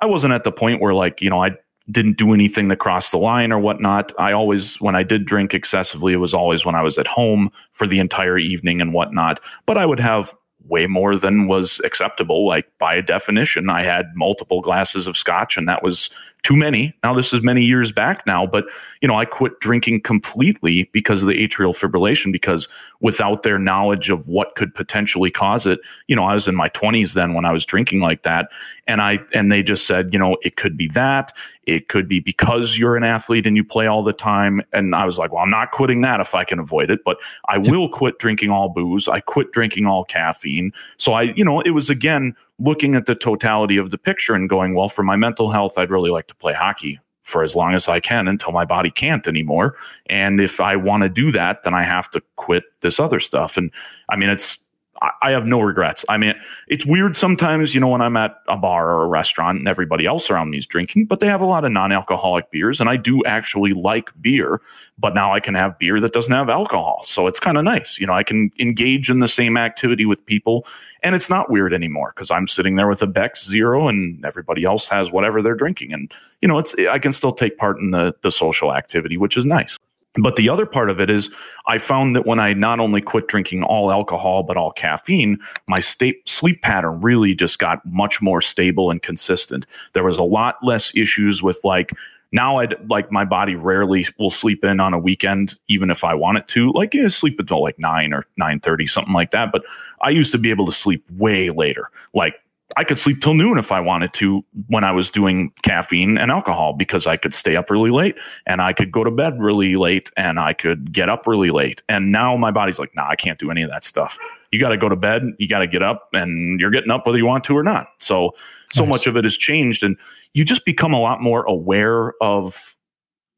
I wasn't at the point where like you know I didn't do anything to cross the line or whatnot. I always, when I did drink excessively, it was always when I was at home for the entire evening and whatnot. But I would have way more than was acceptable. Like by definition, I had multiple glasses of scotch, and that was too many. Now this is many years back now, but you know, I quit drinking completely because of the atrial fibrillation because without their knowledge of what could potentially cause it, you know, I was in my 20s then when I was drinking like that and I and they just said, you know, it could be that, it could be because you're an athlete and you play all the time and I was like, well, I'm not quitting that if I can avoid it, but I will quit drinking all booze. I quit drinking all caffeine. So I, you know, it was again looking at the totality of the picture and going, well, for my mental health, I'd really like to play hockey for as long as I can until my body can't anymore. And if I want to do that, then I have to quit this other stuff. And I mean, it's, I- have no regrets. I mean, it's weird sometimes, you know, when I'm at a bar or a restaurant and everybody else around me is drinking, but they have a lot of non alcoholic beers. And I do actually like beer, but now I can have beer that doesn't have alcohol. So it's kind of nice. You know, I can engage in the same activity with people and it's not weird anymore because I'm sitting there with a Beck's Zero and everybody else has whatever they're drinking. And, you know, it's, I can still take part in the, the social activity, which is nice. But the other part of it is I found that when I not only quit drinking all alcohol, but all caffeine, my state sleep pattern really just got much more stable and consistent. There was a lot less issues with like, now I'd like my body rarely will sleep in on a weekend, even if I want it to. Like, yeah, sleep until like nine or nine thirty, something like that. But I used to be able to sleep way later. Like I could sleep till noon if I wanted to when I was doing caffeine and alcohol because I could stay up really late and I could go to bed really late and I could get up really late. And now my body's like, nah, I can't do any of that stuff. You got to go to bed, you got to get up, and you're getting up whether you want to or not. So, so Nice. much of it has changed, and you just become a lot more aware of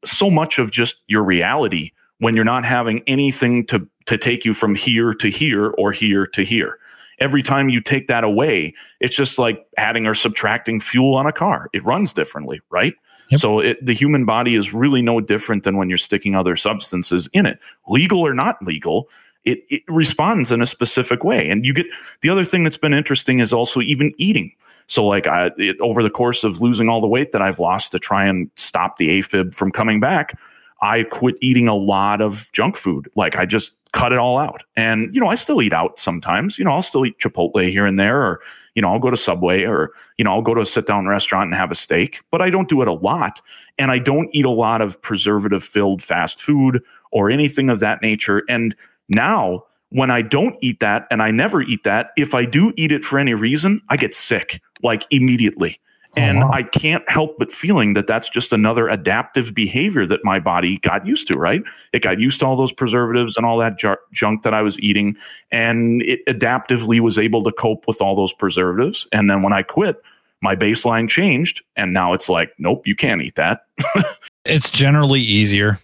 so much of just your reality when you're not having anything to to take you from here to here or here to here. Every time you take that away, it's just like adding or subtracting fuel on a car. It runs differently, right? Yep. So it, the human body is really no different than when you're sticking other substances in it, legal or not legal. It, it responds in a specific way. And you get the other thing that's been interesting is also even eating. So like I, it, over the course of losing all the weight that I've lost to try and stop the AFib from coming back, I quit eating a lot of junk food. Like I just cut it all out. And, you know, I still eat out sometimes. You know, I'll still eat Chipotle here and there, or, you know, I'll go to Subway or, you know, I'll go to a sit down restaurant and have a steak, but I don't do it a lot. And I don't eat a lot of preservative filled fast food or anything of that nature. And now, when I don't eat that and I never eat that, if I do eat it for any reason, I get sick like immediately. Oh, and oh, wow. I can't help but feeling that that's just another adaptive behavior that my body got used to, right? It got used to all those preservatives and all that j- junk that I was eating. And it adaptively was able to cope with all those preservatives. And then when I quit, my baseline changed. And now it's like, nope, you can't eat that. it's generally easier,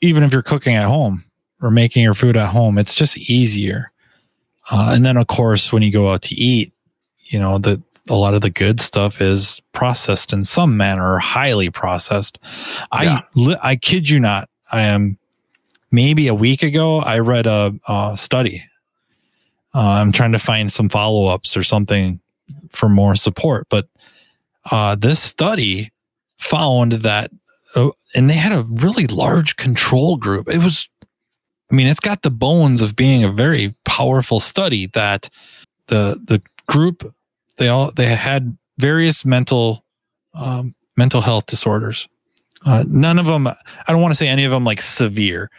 even if you're cooking at home or making your food at home, it's just easier. Uh, and then, of course, when you go out to eat, you know, the, a lot of the good stuff is processed in some manner or highly processed. Yeah. I I kid you not. I am maybe a week ago. I read a, a study. Uh, I'm trying to find some follow ups or something for more support, but uh, this study found that, uh, and they had a really large control group. It was, I mean, it's got the bones of being a very powerful study that the the group they all they had various mental um, mental health disorders. Uh, none of them. I don't want to say any of them like severe,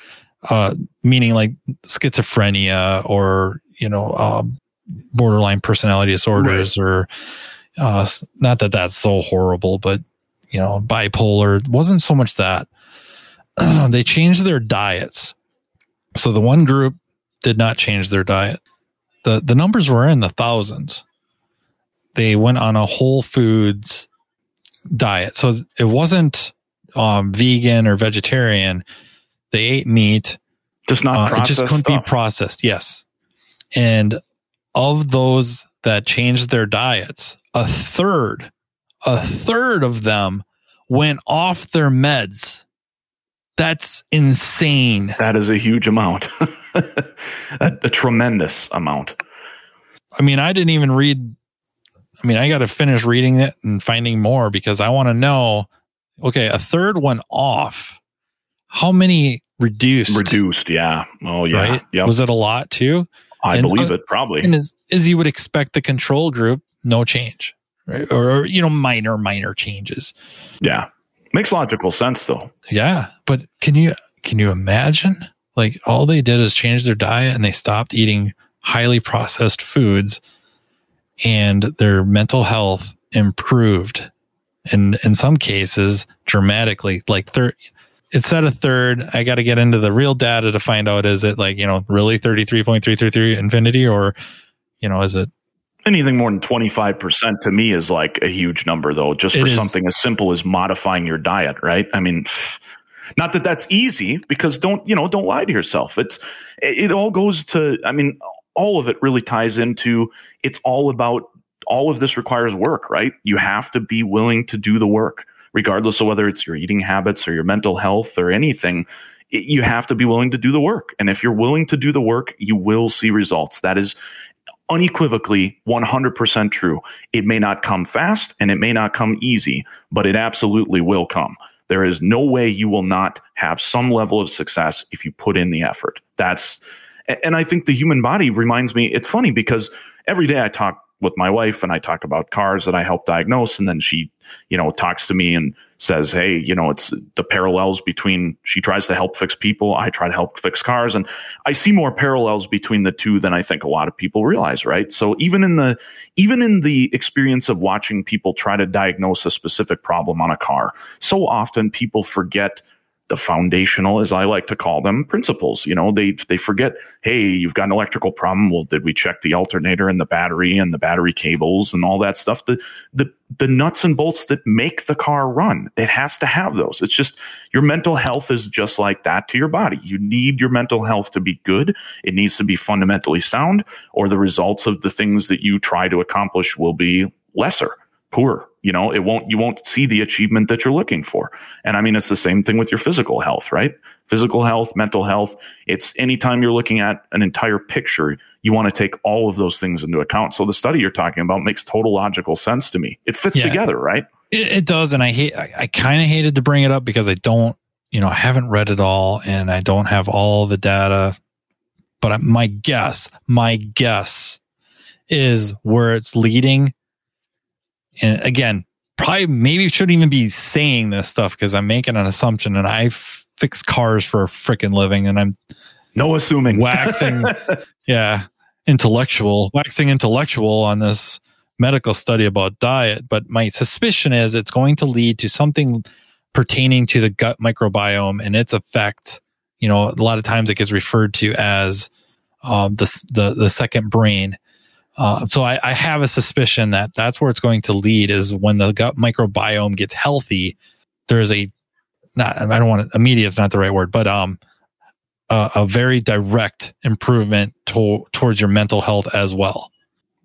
uh, meaning like schizophrenia or you know um, borderline personality disorders right. or uh, not that that's so horrible, but you know bipolar. Wasn't so much that they changed their diets. So the one group did not change their diet. the The numbers were in the thousands they went on a whole foods diet. So it wasn't um, vegan or vegetarian. They ate meat. Just not uh, It just couldn't stuff. be processed. Yes. And of those that changed their diets, a third, a third of them went off their meds. That's insane. That is a huge amount, a, a tremendous amount. I mean, I didn't even read I mean, I got to finish reading it and finding more because I want to know. Okay, a third one off. How many reduced? Reduced, yeah. Oh, yeah. Right? Yep. Was it a lot too? I and, believe uh, it, probably. And as, as you would expect, the control group, no change, right? Or, or you know, minor, minor changes. Yeah, makes logical sense though. Yeah, but can you can you imagine? Like all they did is change their diet and they stopped eating highly processed foods and their mental health improved and in some cases dramatically. Like third it said a third. I got to get into the real data to find out is it like you know really 33.333 infinity or you know is it? Anything more than 25% to me is like a huge number though just for something as simple as modifying your diet right? I mean not that that's easy because don't you know don't lie to yourself. It's it all goes to i mean all of it really ties into it's all about all of this requires work, right? You have to be willing to do the work, regardless of whether it's your eating habits or your mental health or anything. It, you have to be willing to do the work. And if you're willing to do the work, you will see results. That is unequivocally 100% true. It may not come fast and it may not come easy, but it absolutely will come. There is no way you will not have some level of success if you put in the effort. That's and I think the human body reminds me, it's funny because every day I talk with my wife and I talk about cars that I help diagnose. And then she, you know, talks to me and says, Hey, you know, it's the parallels between she tries to help fix people. I try to help fix cars. And I see more parallels between the two than I think a lot of people realize. Right. So even in the, even in the experience of watching people try to diagnose a specific problem on a car, so often people forget the foundational, as I like to call them, principles. You know, they they forget, hey, you've got an electrical problem. Well, did we check the alternator and the battery and the battery cables and all that stuff? The the the nuts and bolts that make the car run. It has to have those. It's just your mental health is just like that to your body. You need your mental health to be good. It needs to be fundamentally sound, or the results of the things that you try to accomplish will be lesser, poor, you know, it won't, you won't see the achievement that you're looking for. And I mean, it's the same thing with your physical health, right? Physical health, mental health. It's anytime you're looking at an entire picture, you want to take all of those things into account. So the study you're talking about makes total logical sense to me. It fits yeah, together, right? It, it, does. And I hate, I, I kind of hated to bring it up because I don't, you know, I haven't read it all and I don't have all the data. But my guess, my guess is where it's leading. And again, probably maybe shouldn't even be saying this stuff because I'm making an assumption and I f- fix cars for a freaking living and I'm no assuming waxing, yeah, intellectual, waxing intellectual on this medical study about diet. But my suspicion is it's going to lead to something pertaining to the gut microbiome and its effect. You know, a lot of times it gets referred to as um, the, the the second brain. Uh, so I, I have a suspicion that that's where it's going to lead is when the gut microbiome gets healthy. There's a not I don't want to immediate is not the right word, but um a, a very direct improvement to, towards your mental health as well.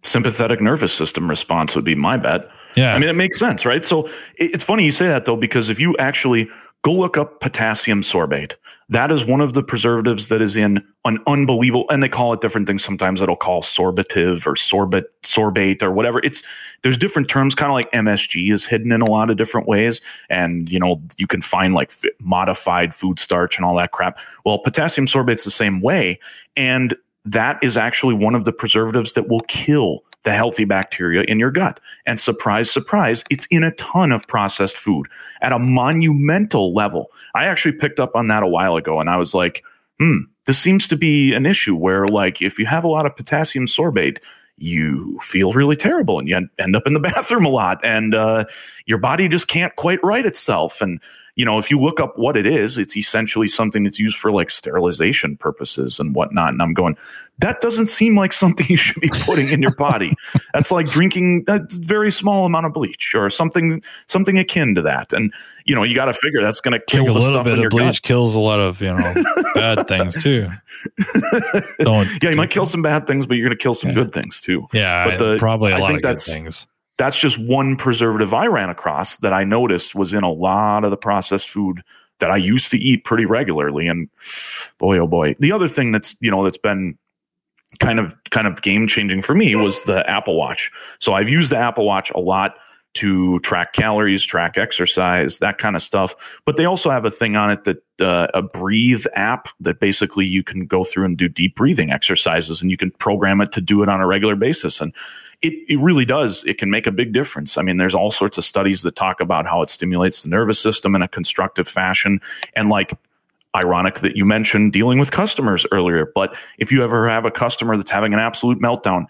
Sympathetic nervous system response would be my bet. Yeah. I mean, it makes sense, right? So it's funny you say that though, because if you actually go look up potassium sorbate, that is one of the preservatives that is in an unbelievable, and they call it different things. Sometimes it'll call sorbative or sorbate, sorbate or whatever. It's, there's different terms, kind of like MSG is hidden in a lot of different ways. And, you know, you can find like modified food starch and all that crap. Well, potassium sorbate's the same way. And that is actually one of the preservatives that will kill the healthy bacteria in your gut. And surprise, surprise, it's in a ton of processed food at a monumental level. I actually picked up on that a while ago and I was like, hmm, this seems to be an issue where, like, if you have a lot of potassium sorbate, you feel really terrible and you end up in the bathroom a lot and uh, your body just can't quite right itself. And you know, if you look up what it is, it's essentially something that's used for like sterilization purposes and whatnot. And I'm going, that doesn't seem like something you should be putting in your body. That's like drinking a very small amount of bleach or something, something akin to that. And you know, you got to figure that's going to kill a the little bit of bleach gut. kills a lot of you know bad things too. Don't yeah, you might kill some bad things, but you're going to kill some yeah. good things too. Yeah, but the, probably a I lot of good things that's just one preservative I ran across that I noticed was in a lot of the processed food that I used to eat pretty regularly. And boy, oh boy. The other thing that's, you know, that's been kind of kind of game changing for me was the Apple Watch. So I've used the Apple Watch a lot to track calories, track exercise, that kind of stuff. But they also have a thing on it that uh, a breathe app that basically you can go through and do deep breathing exercises and you can program it to do it on a regular basis. And it, it really does. It can make a big difference. I mean, there's all sorts of studies that talk about how it stimulates the nervous system in a constructive fashion. And like, ironic that you mentioned dealing with customers earlier, but if you ever have a customer that's having an absolute meltdown,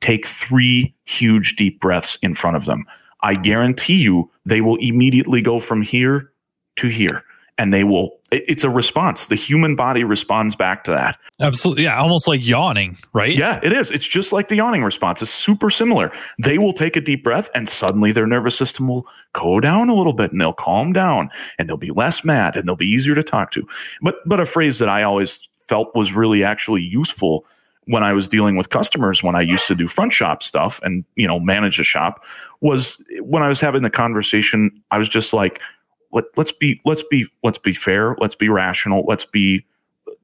take three huge deep breaths in front of them. I guarantee you they will immediately go from here to here and they will it's a response. The human body responds back to that. Absolutely. Yeah almost like yawning right? Yeah it is. It's just like the yawning response. It's super similar. They will take a deep breath and suddenly their nervous system will go down a little bit and they'll calm down and they'll be less mad and they'll be easier to talk to. But but a phrase that i always felt was really actually useful when I was dealing with customers when I used to do front shop stuff and you know manage a shop was when I was having the conversation I was just like let, let's be let's be let's be fair. Let's be rational. Let's be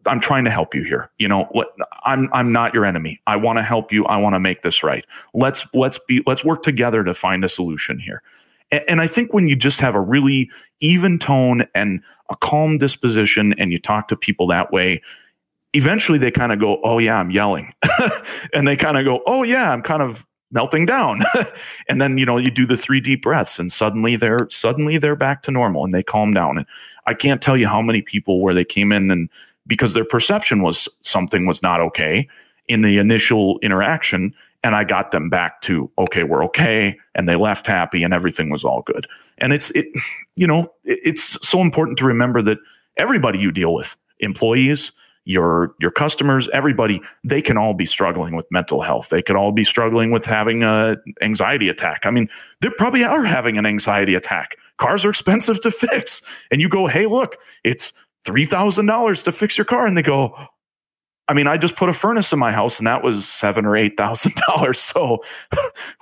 i'm trying to help you here. You know let, i'm i'm not your enemy. I want to help you. I want to make this right. Let's let's be let's work together to find a solution here. And, and i think when you just have a really even tone and a calm disposition and you talk to people that way eventually they kind of go oh yeah i'm yelling. And they kind of go oh yeah i'm kind of melting down. And then you know you do the three deep breaths and suddenly they're suddenly they're back to normal and they calm down. And i can't tell you how many people where they came in and because their perception was something was not okay in the initial interaction and i got them back to okay we're okay. And they left happy and everything was all good. And it's it you know it's so important to remember that everybody you deal with employees your your customers, everybody, they can all be struggling with mental health. They could all be struggling with having a anxiety attack. I mean, they probably are having an anxiety attack. Cars are expensive to fix, and you go, "Hey, look, it's three thousand dollars to fix your car," and they go. I mean, I just put a furnace in my house, and that was seven or eight thousand dollars. So,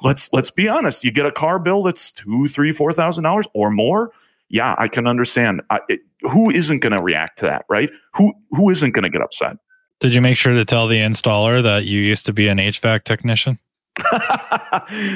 let's let's be honest. You get a car bill that's two, three, four thousand dollars or more yeah, I can understand. I, it, who isn't going to react to that, right? Who who isn't going to get upset? Did you make sure to tell the installer that you used to be an HVAC technician?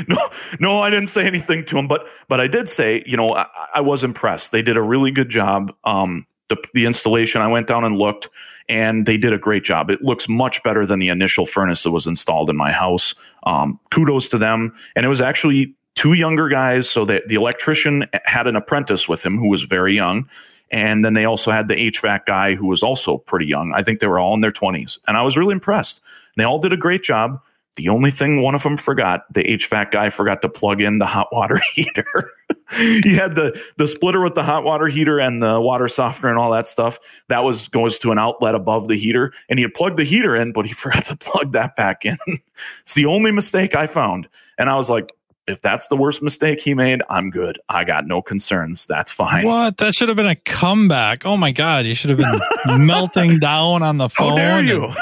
no, no, I didn't say anything to him, but but I did say, you know, I, I was impressed. They did a really good job. Um, the the installation, I went down and looked, and they did a great job. It looks much better than the initial furnace that was installed in my house. Um, kudos to them, and it was actually two younger guys. So that the electrician had an apprentice with him who was very young. And then they also had the HVAC guy who was also pretty young. I think they were all in their 20s. And I was really impressed. They all did a great job. The only thing one of them forgot, the HVAC guy forgot to plug in the hot water heater. he had the the splitter with the hot water heater and the water softener and all that stuff. That was goes to an outlet above the heater, and he had plugged the heater in, but he forgot to plug that back in. it's the only mistake I found, and I was like, if that's the worst mistake he made, I'm good. I got no concerns. That's fine. What? That should have been a comeback. Oh my god, you should have been melting down on the phone. How dare you?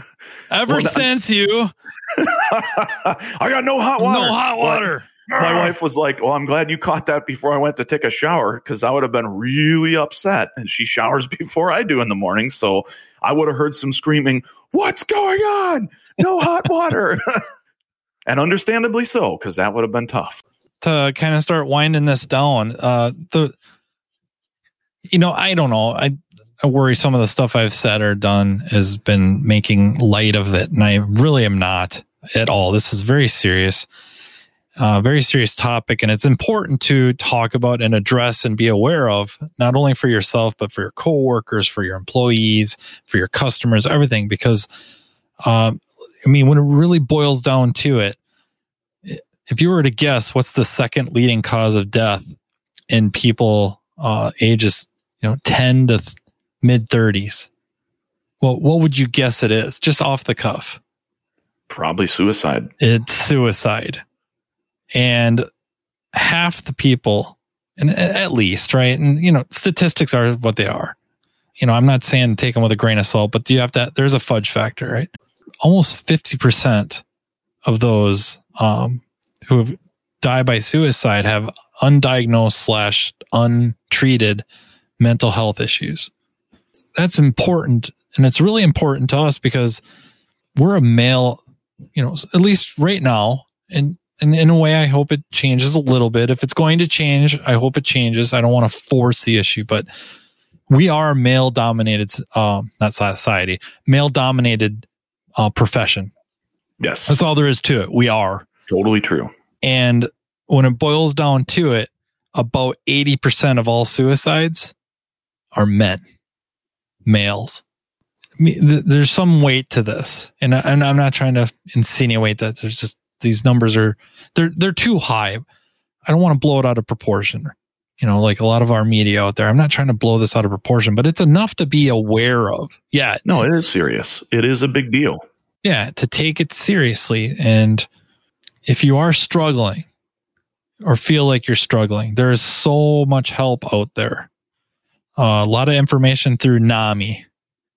Ever well, since you, I got no hot water. No hot water. But my wife was like, "Well, I'm glad you caught that before I went to take a shower because I would have been really upset." And she showers before I do in the morning, so I would have heard some screaming. What's going on? No hot water. And understandably so, because that would have been tough. To kind of start winding this down, uh, the you know, I don't know. I I worry some of the stuff I've said or done has been making light of it, and I really am not at all. This is very serious, uh, very serious topic, and it's important to talk about and address and be aware of, not only for yourself but for your coworkers, for your employees, for your customers, everything. Because, uh, I mean, when it really boils down to it, if you were to guess, what's the second leading cause of death in people uh, ages, you know, ten to mid 30s. Well, what would you guess it is just off the cuff? Probably suicide. It's suicide. And half the people, and at least, right? And, you know, statistics are what they are. You know, I'm not saying take them with a grain of salt, but do you have to, there's a fudge factor, right? Almost 50% of those um, who have died by suicide have undiagnosed slash untreated mental health issues that's important. And it's really important to us because we're a male, you know, at least right now. And, and in a way, I hope it changes a little bit. If it's going to change, I hope it changes. I don't want to force the issue, but we are male dominated, um, not society, male dominated uh, profession. Yes. That's all there is to it. We are. Totally true. And when it boils down to it, about 80% of all suicides are men males. I mean, th- there's some weight to this, and, I, and I'm not trying to insinuate that there's just these numbers are they're they're too high. I don't want to blow it out of proportion. You know, like a lot of our media out there. I'm not trying to blow this out of proportion, but it's enough to be aware of. Yeah. No, it is serious. It is a big deal. Yeah, to take it seriously. And if you are struggling or feel like you're struggling, there is so much help out there. Uh, a lot of information through NAMI,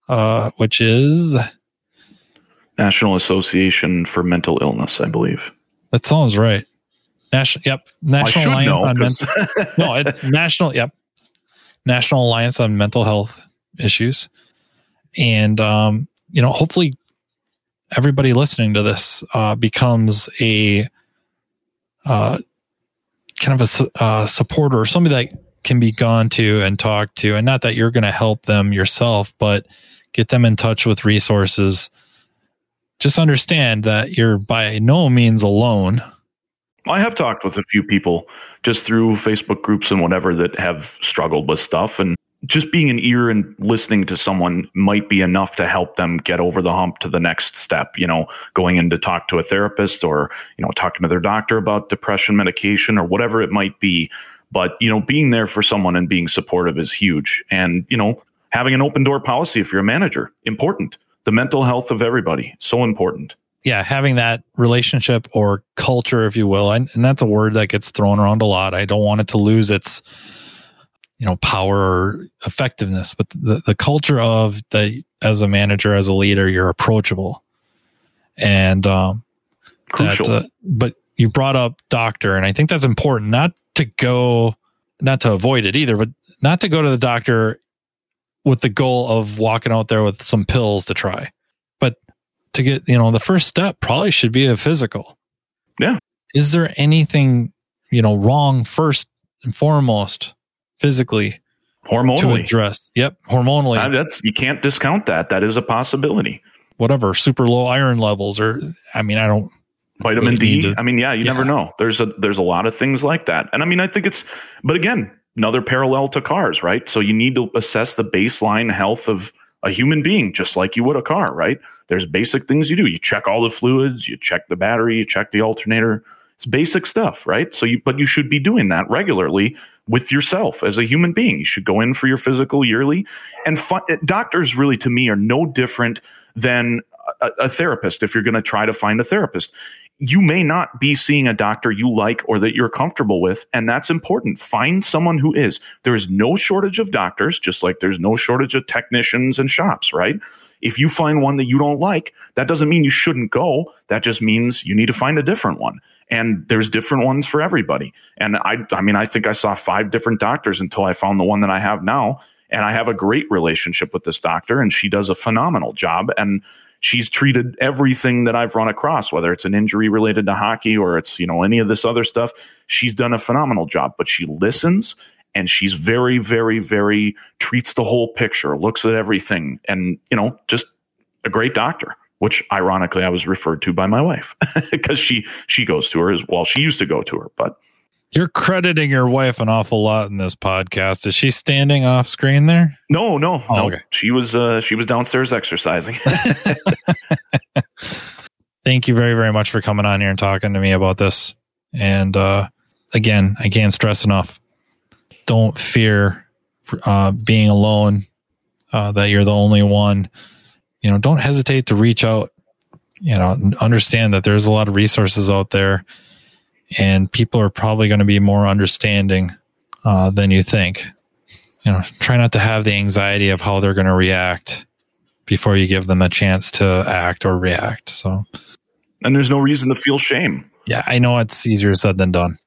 uh, which is National Association for Mental Illness, I believe. That sounds right. National, yep, National Alliance know, on Mental. no, it's National. Yep, National Alliance on Mental Health Issues, and um, you know, hopefully, everybody listening to this uh, becomes a uh, kind of a uh, supporter or somebody that can be gone to and talked to. And not that you're going to help them yourself, but get them in touch with resources. Just understand that you're by no means alone. I have talked with a few people just through Facebook groups and whatever that have struggled with stuff. And just being an ear and listening to someone might be enough to help them get over the hump to the next step, you know, going in to talk to a therapist or, you know, talking to their doctor about depression medication or whatever it might be. But, you know, being there for someone and being supportive is huge. And, you know, having an open door policy if you're a manager, important. The mental health of everybody, so important. Yeah, having that relationship or culture, if you will, and, and that's a word that gets thrown around a lot. I don't want it to lose its, you know, power or effectiveness, but the, the culture of the as a manager, as a leader, you're approachable, and um, crucial. That, uh, but you brought up doctor, and I think that's important. Not to go, not to avoid it either, but not to go to the doctor with the goal of walking out there with some pills to try. To get, you know, the first step probably should be a physical. Yeah. Is there anything, you know, wrong first and foremost physically Hormonally. to address? Yep. Hormonally, Uh, that's you can't discount that. That is a possibility. whatever, super low iron levels or, I mean, I don't, Vitamin D. to- I mean, yeah, you never know. There's a there's a lot of things like that. And I mean, I think it's but again, another parallel to cars, right? So you need to assess the baseline health of a human being just like you would a car, right? There's basic things you do. You check all the fluids, you check the battery, you check the alternator. It's basic stuff, right? So you but you should be doing that regularly with yourself as a human being. You should go in for your physical yearly and fi- eh, doctors really to me are no different than a, a therapist if you're going to try to find a therapist you may not be seeing a doctor you like or that you're comfortable with, and that's important. Find someone who is. There is no shortage of doctors, just like there's no shortage of technicians and shops, right? If you find one that you don't like, that doesn't mean you shouldn't go. That just means you need to find a different one. And there's different ones for everybody. And I, I mean, I think I saw five different doctors until I found the one that I have now. And I have a great relationship with this doctor, and she does a phenomenal job. And she's treated everything that I've run across, whether it's an injury related to hockey or it's, you know, any of this other stuff. She's done a phenomenal job, but she listens and she's very, very, very treats the whole picture, looks at everything and, you know, just a great doctor, which ironically I was referred to by my wife because she, she goes to her as well. She used to go to her, but you're crediting your wife an awful lot in this podcast. Is she standing off screen there? no, no, Oh, no. okay. She was, uh, she was downstairs exercising. Thank you very, very much for coming on here and talking to me about this. And uh, again, I can't stress enough don't fear uh, being alone, uh, that you're the only one. You know, don't hesitate to reach out. You know, understand that there's a lot of resources out there, and people are probably going to be more understanding uh, than you think. You know, try not to have the anxiety of how they're going to react before you give them a chance to act or react. So, and there's no reason to feel shame. yeah, I know it's easier said than done.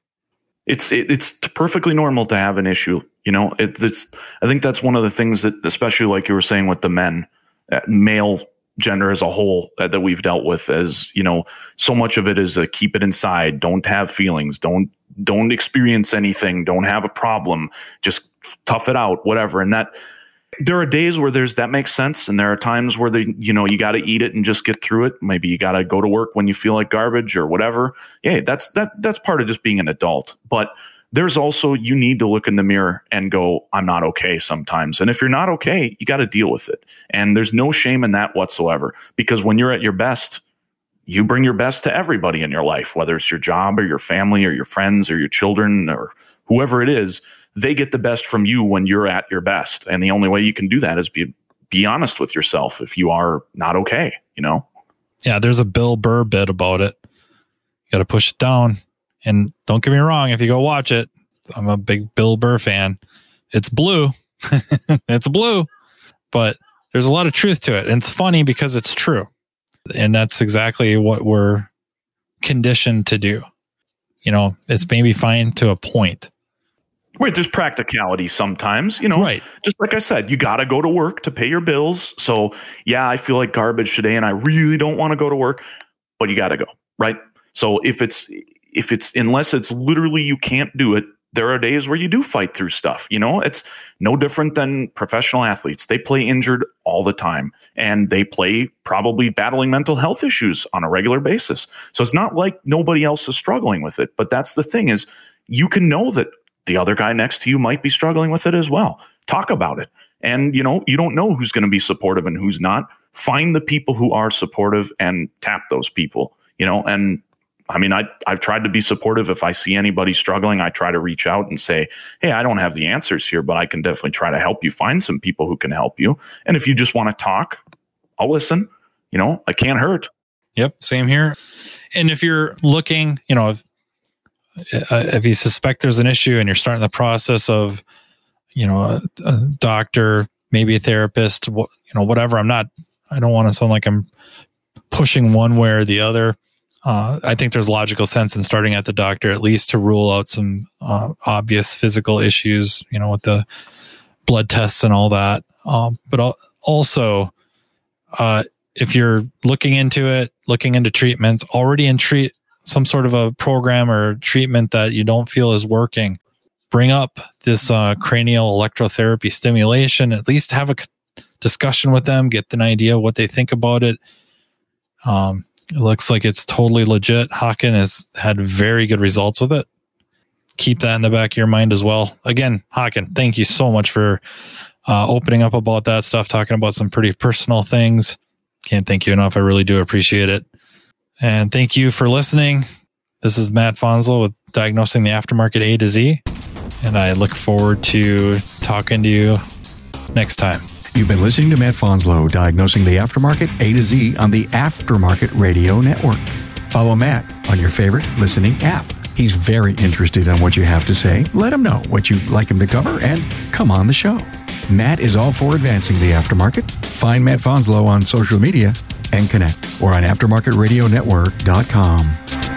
it's it, it's perfectly normal to have an issue. You know, it, it's I think that's one of the things that, especially like you were saying with the men, uh, male gender as a whole uh, that we've dealt with, as you know, so much of it is a keep it inside, don't have feelings, don't don't experience anything, don't have a problem, just tough it out, whatever. And that there are days where there's that makes sense, and there are times where the you know you got to eat it and just get through it. Maybe you got to go to work when you feel like garbage or whatever. Yeah, that's that that's part of just being an adult. But there's also you need to look in the mirror and go, I'm not okay sometimes. And if you're not okay, you got to deal with it. And there's no shame in that whatsoever because when you're at your best, you bring your best to everybody in your life, whether it's your job or your family or your friends or your children or whoever it is. They get the best from you when you're at your best. And the only way you can do that is be be honest with yourself if you are not okay, you know? Yeah, there's a Bill Burr bit about it. You got to push it down. And don't get me wrong, if you go watch it, I'm a big Bill Burr fan. It's blue. it's blue. But there's a lot of truth to it. And it's funny because it's true. And that's exactly what we're conditioned to do. You know, it's maybe fine to a point. Right, there's practicality sometimes, you know. Right. Just like I said, you got to go to work to pay your bills. So, yeah, I feel like garbage today and I really don't want to go to work, but you got to go, right? So, if it's if it's unless it's literally you can't do it, there are days where you do fight through stuff, you know? It's no different than professional athletes. They play injured all the time and they play probably battling mental health issues on a regular basis. So, it's not like nobody else is struggling with it, but that's the thing is you can know that the other guy next to you might be struggling with it as well. Talk about it. And, you know, you don't know who's going to be supportive and who's not. Find the people who are supportive and tap those people, you know, and I mean, I, I've tried to be supportive. If I see anybody struggling, I try to reach out and say, Hey, I don't have the answers here, but I can definitely try to help you find some people who can help you. And if you just want to talk, I'll listen. You know, I can't hurt. Yep, same here. And if you're looking, you know, if, uh, if you suspect there's an issue and you're starting the process of, you know, a, a doctor, maybe a therapist, you know, whatever. I'm not. I don't want to sound like I'm pushing one way or the other. Uh, I think there's logical sense in starting at the doctor at least to rule out some uh, obvious physical issues, you know, with the blood tests and all that. Um, but also, uh, if you're looking into it, looking into treatments, already in treat some sort of a program or treatment that you don't feel is working, bring up this uh, cranial electrotherapy stimulation. At least have a discussion with them, get an idea what they think about it. Um, it looks like it's totally legit. Hakan has had very good results with it. Keep that in the back of your mind as well. Again, Hakan, thank you so much for uh, opening up about that stuff, talking about some pretty personal things. Can't thank you enough. I really do appreciate it. And thank you for listening. This is Matt Fanslow with Diagnosing the Aftermarket A to Z. And I look forward to talking to you next time. You've been listening to Matt Fanslow, diagnosing the aftermarket A to Z on the Aftermarket Radio Network. Follow Matt on your favorite listening app. He's very interested in what you have to say. Let him know what you'd like him to cover and come on the show. Matt is all for advancing the aftermarket. Find Matt Fanslow on social media and connect or on aftermarketradionetwork.com.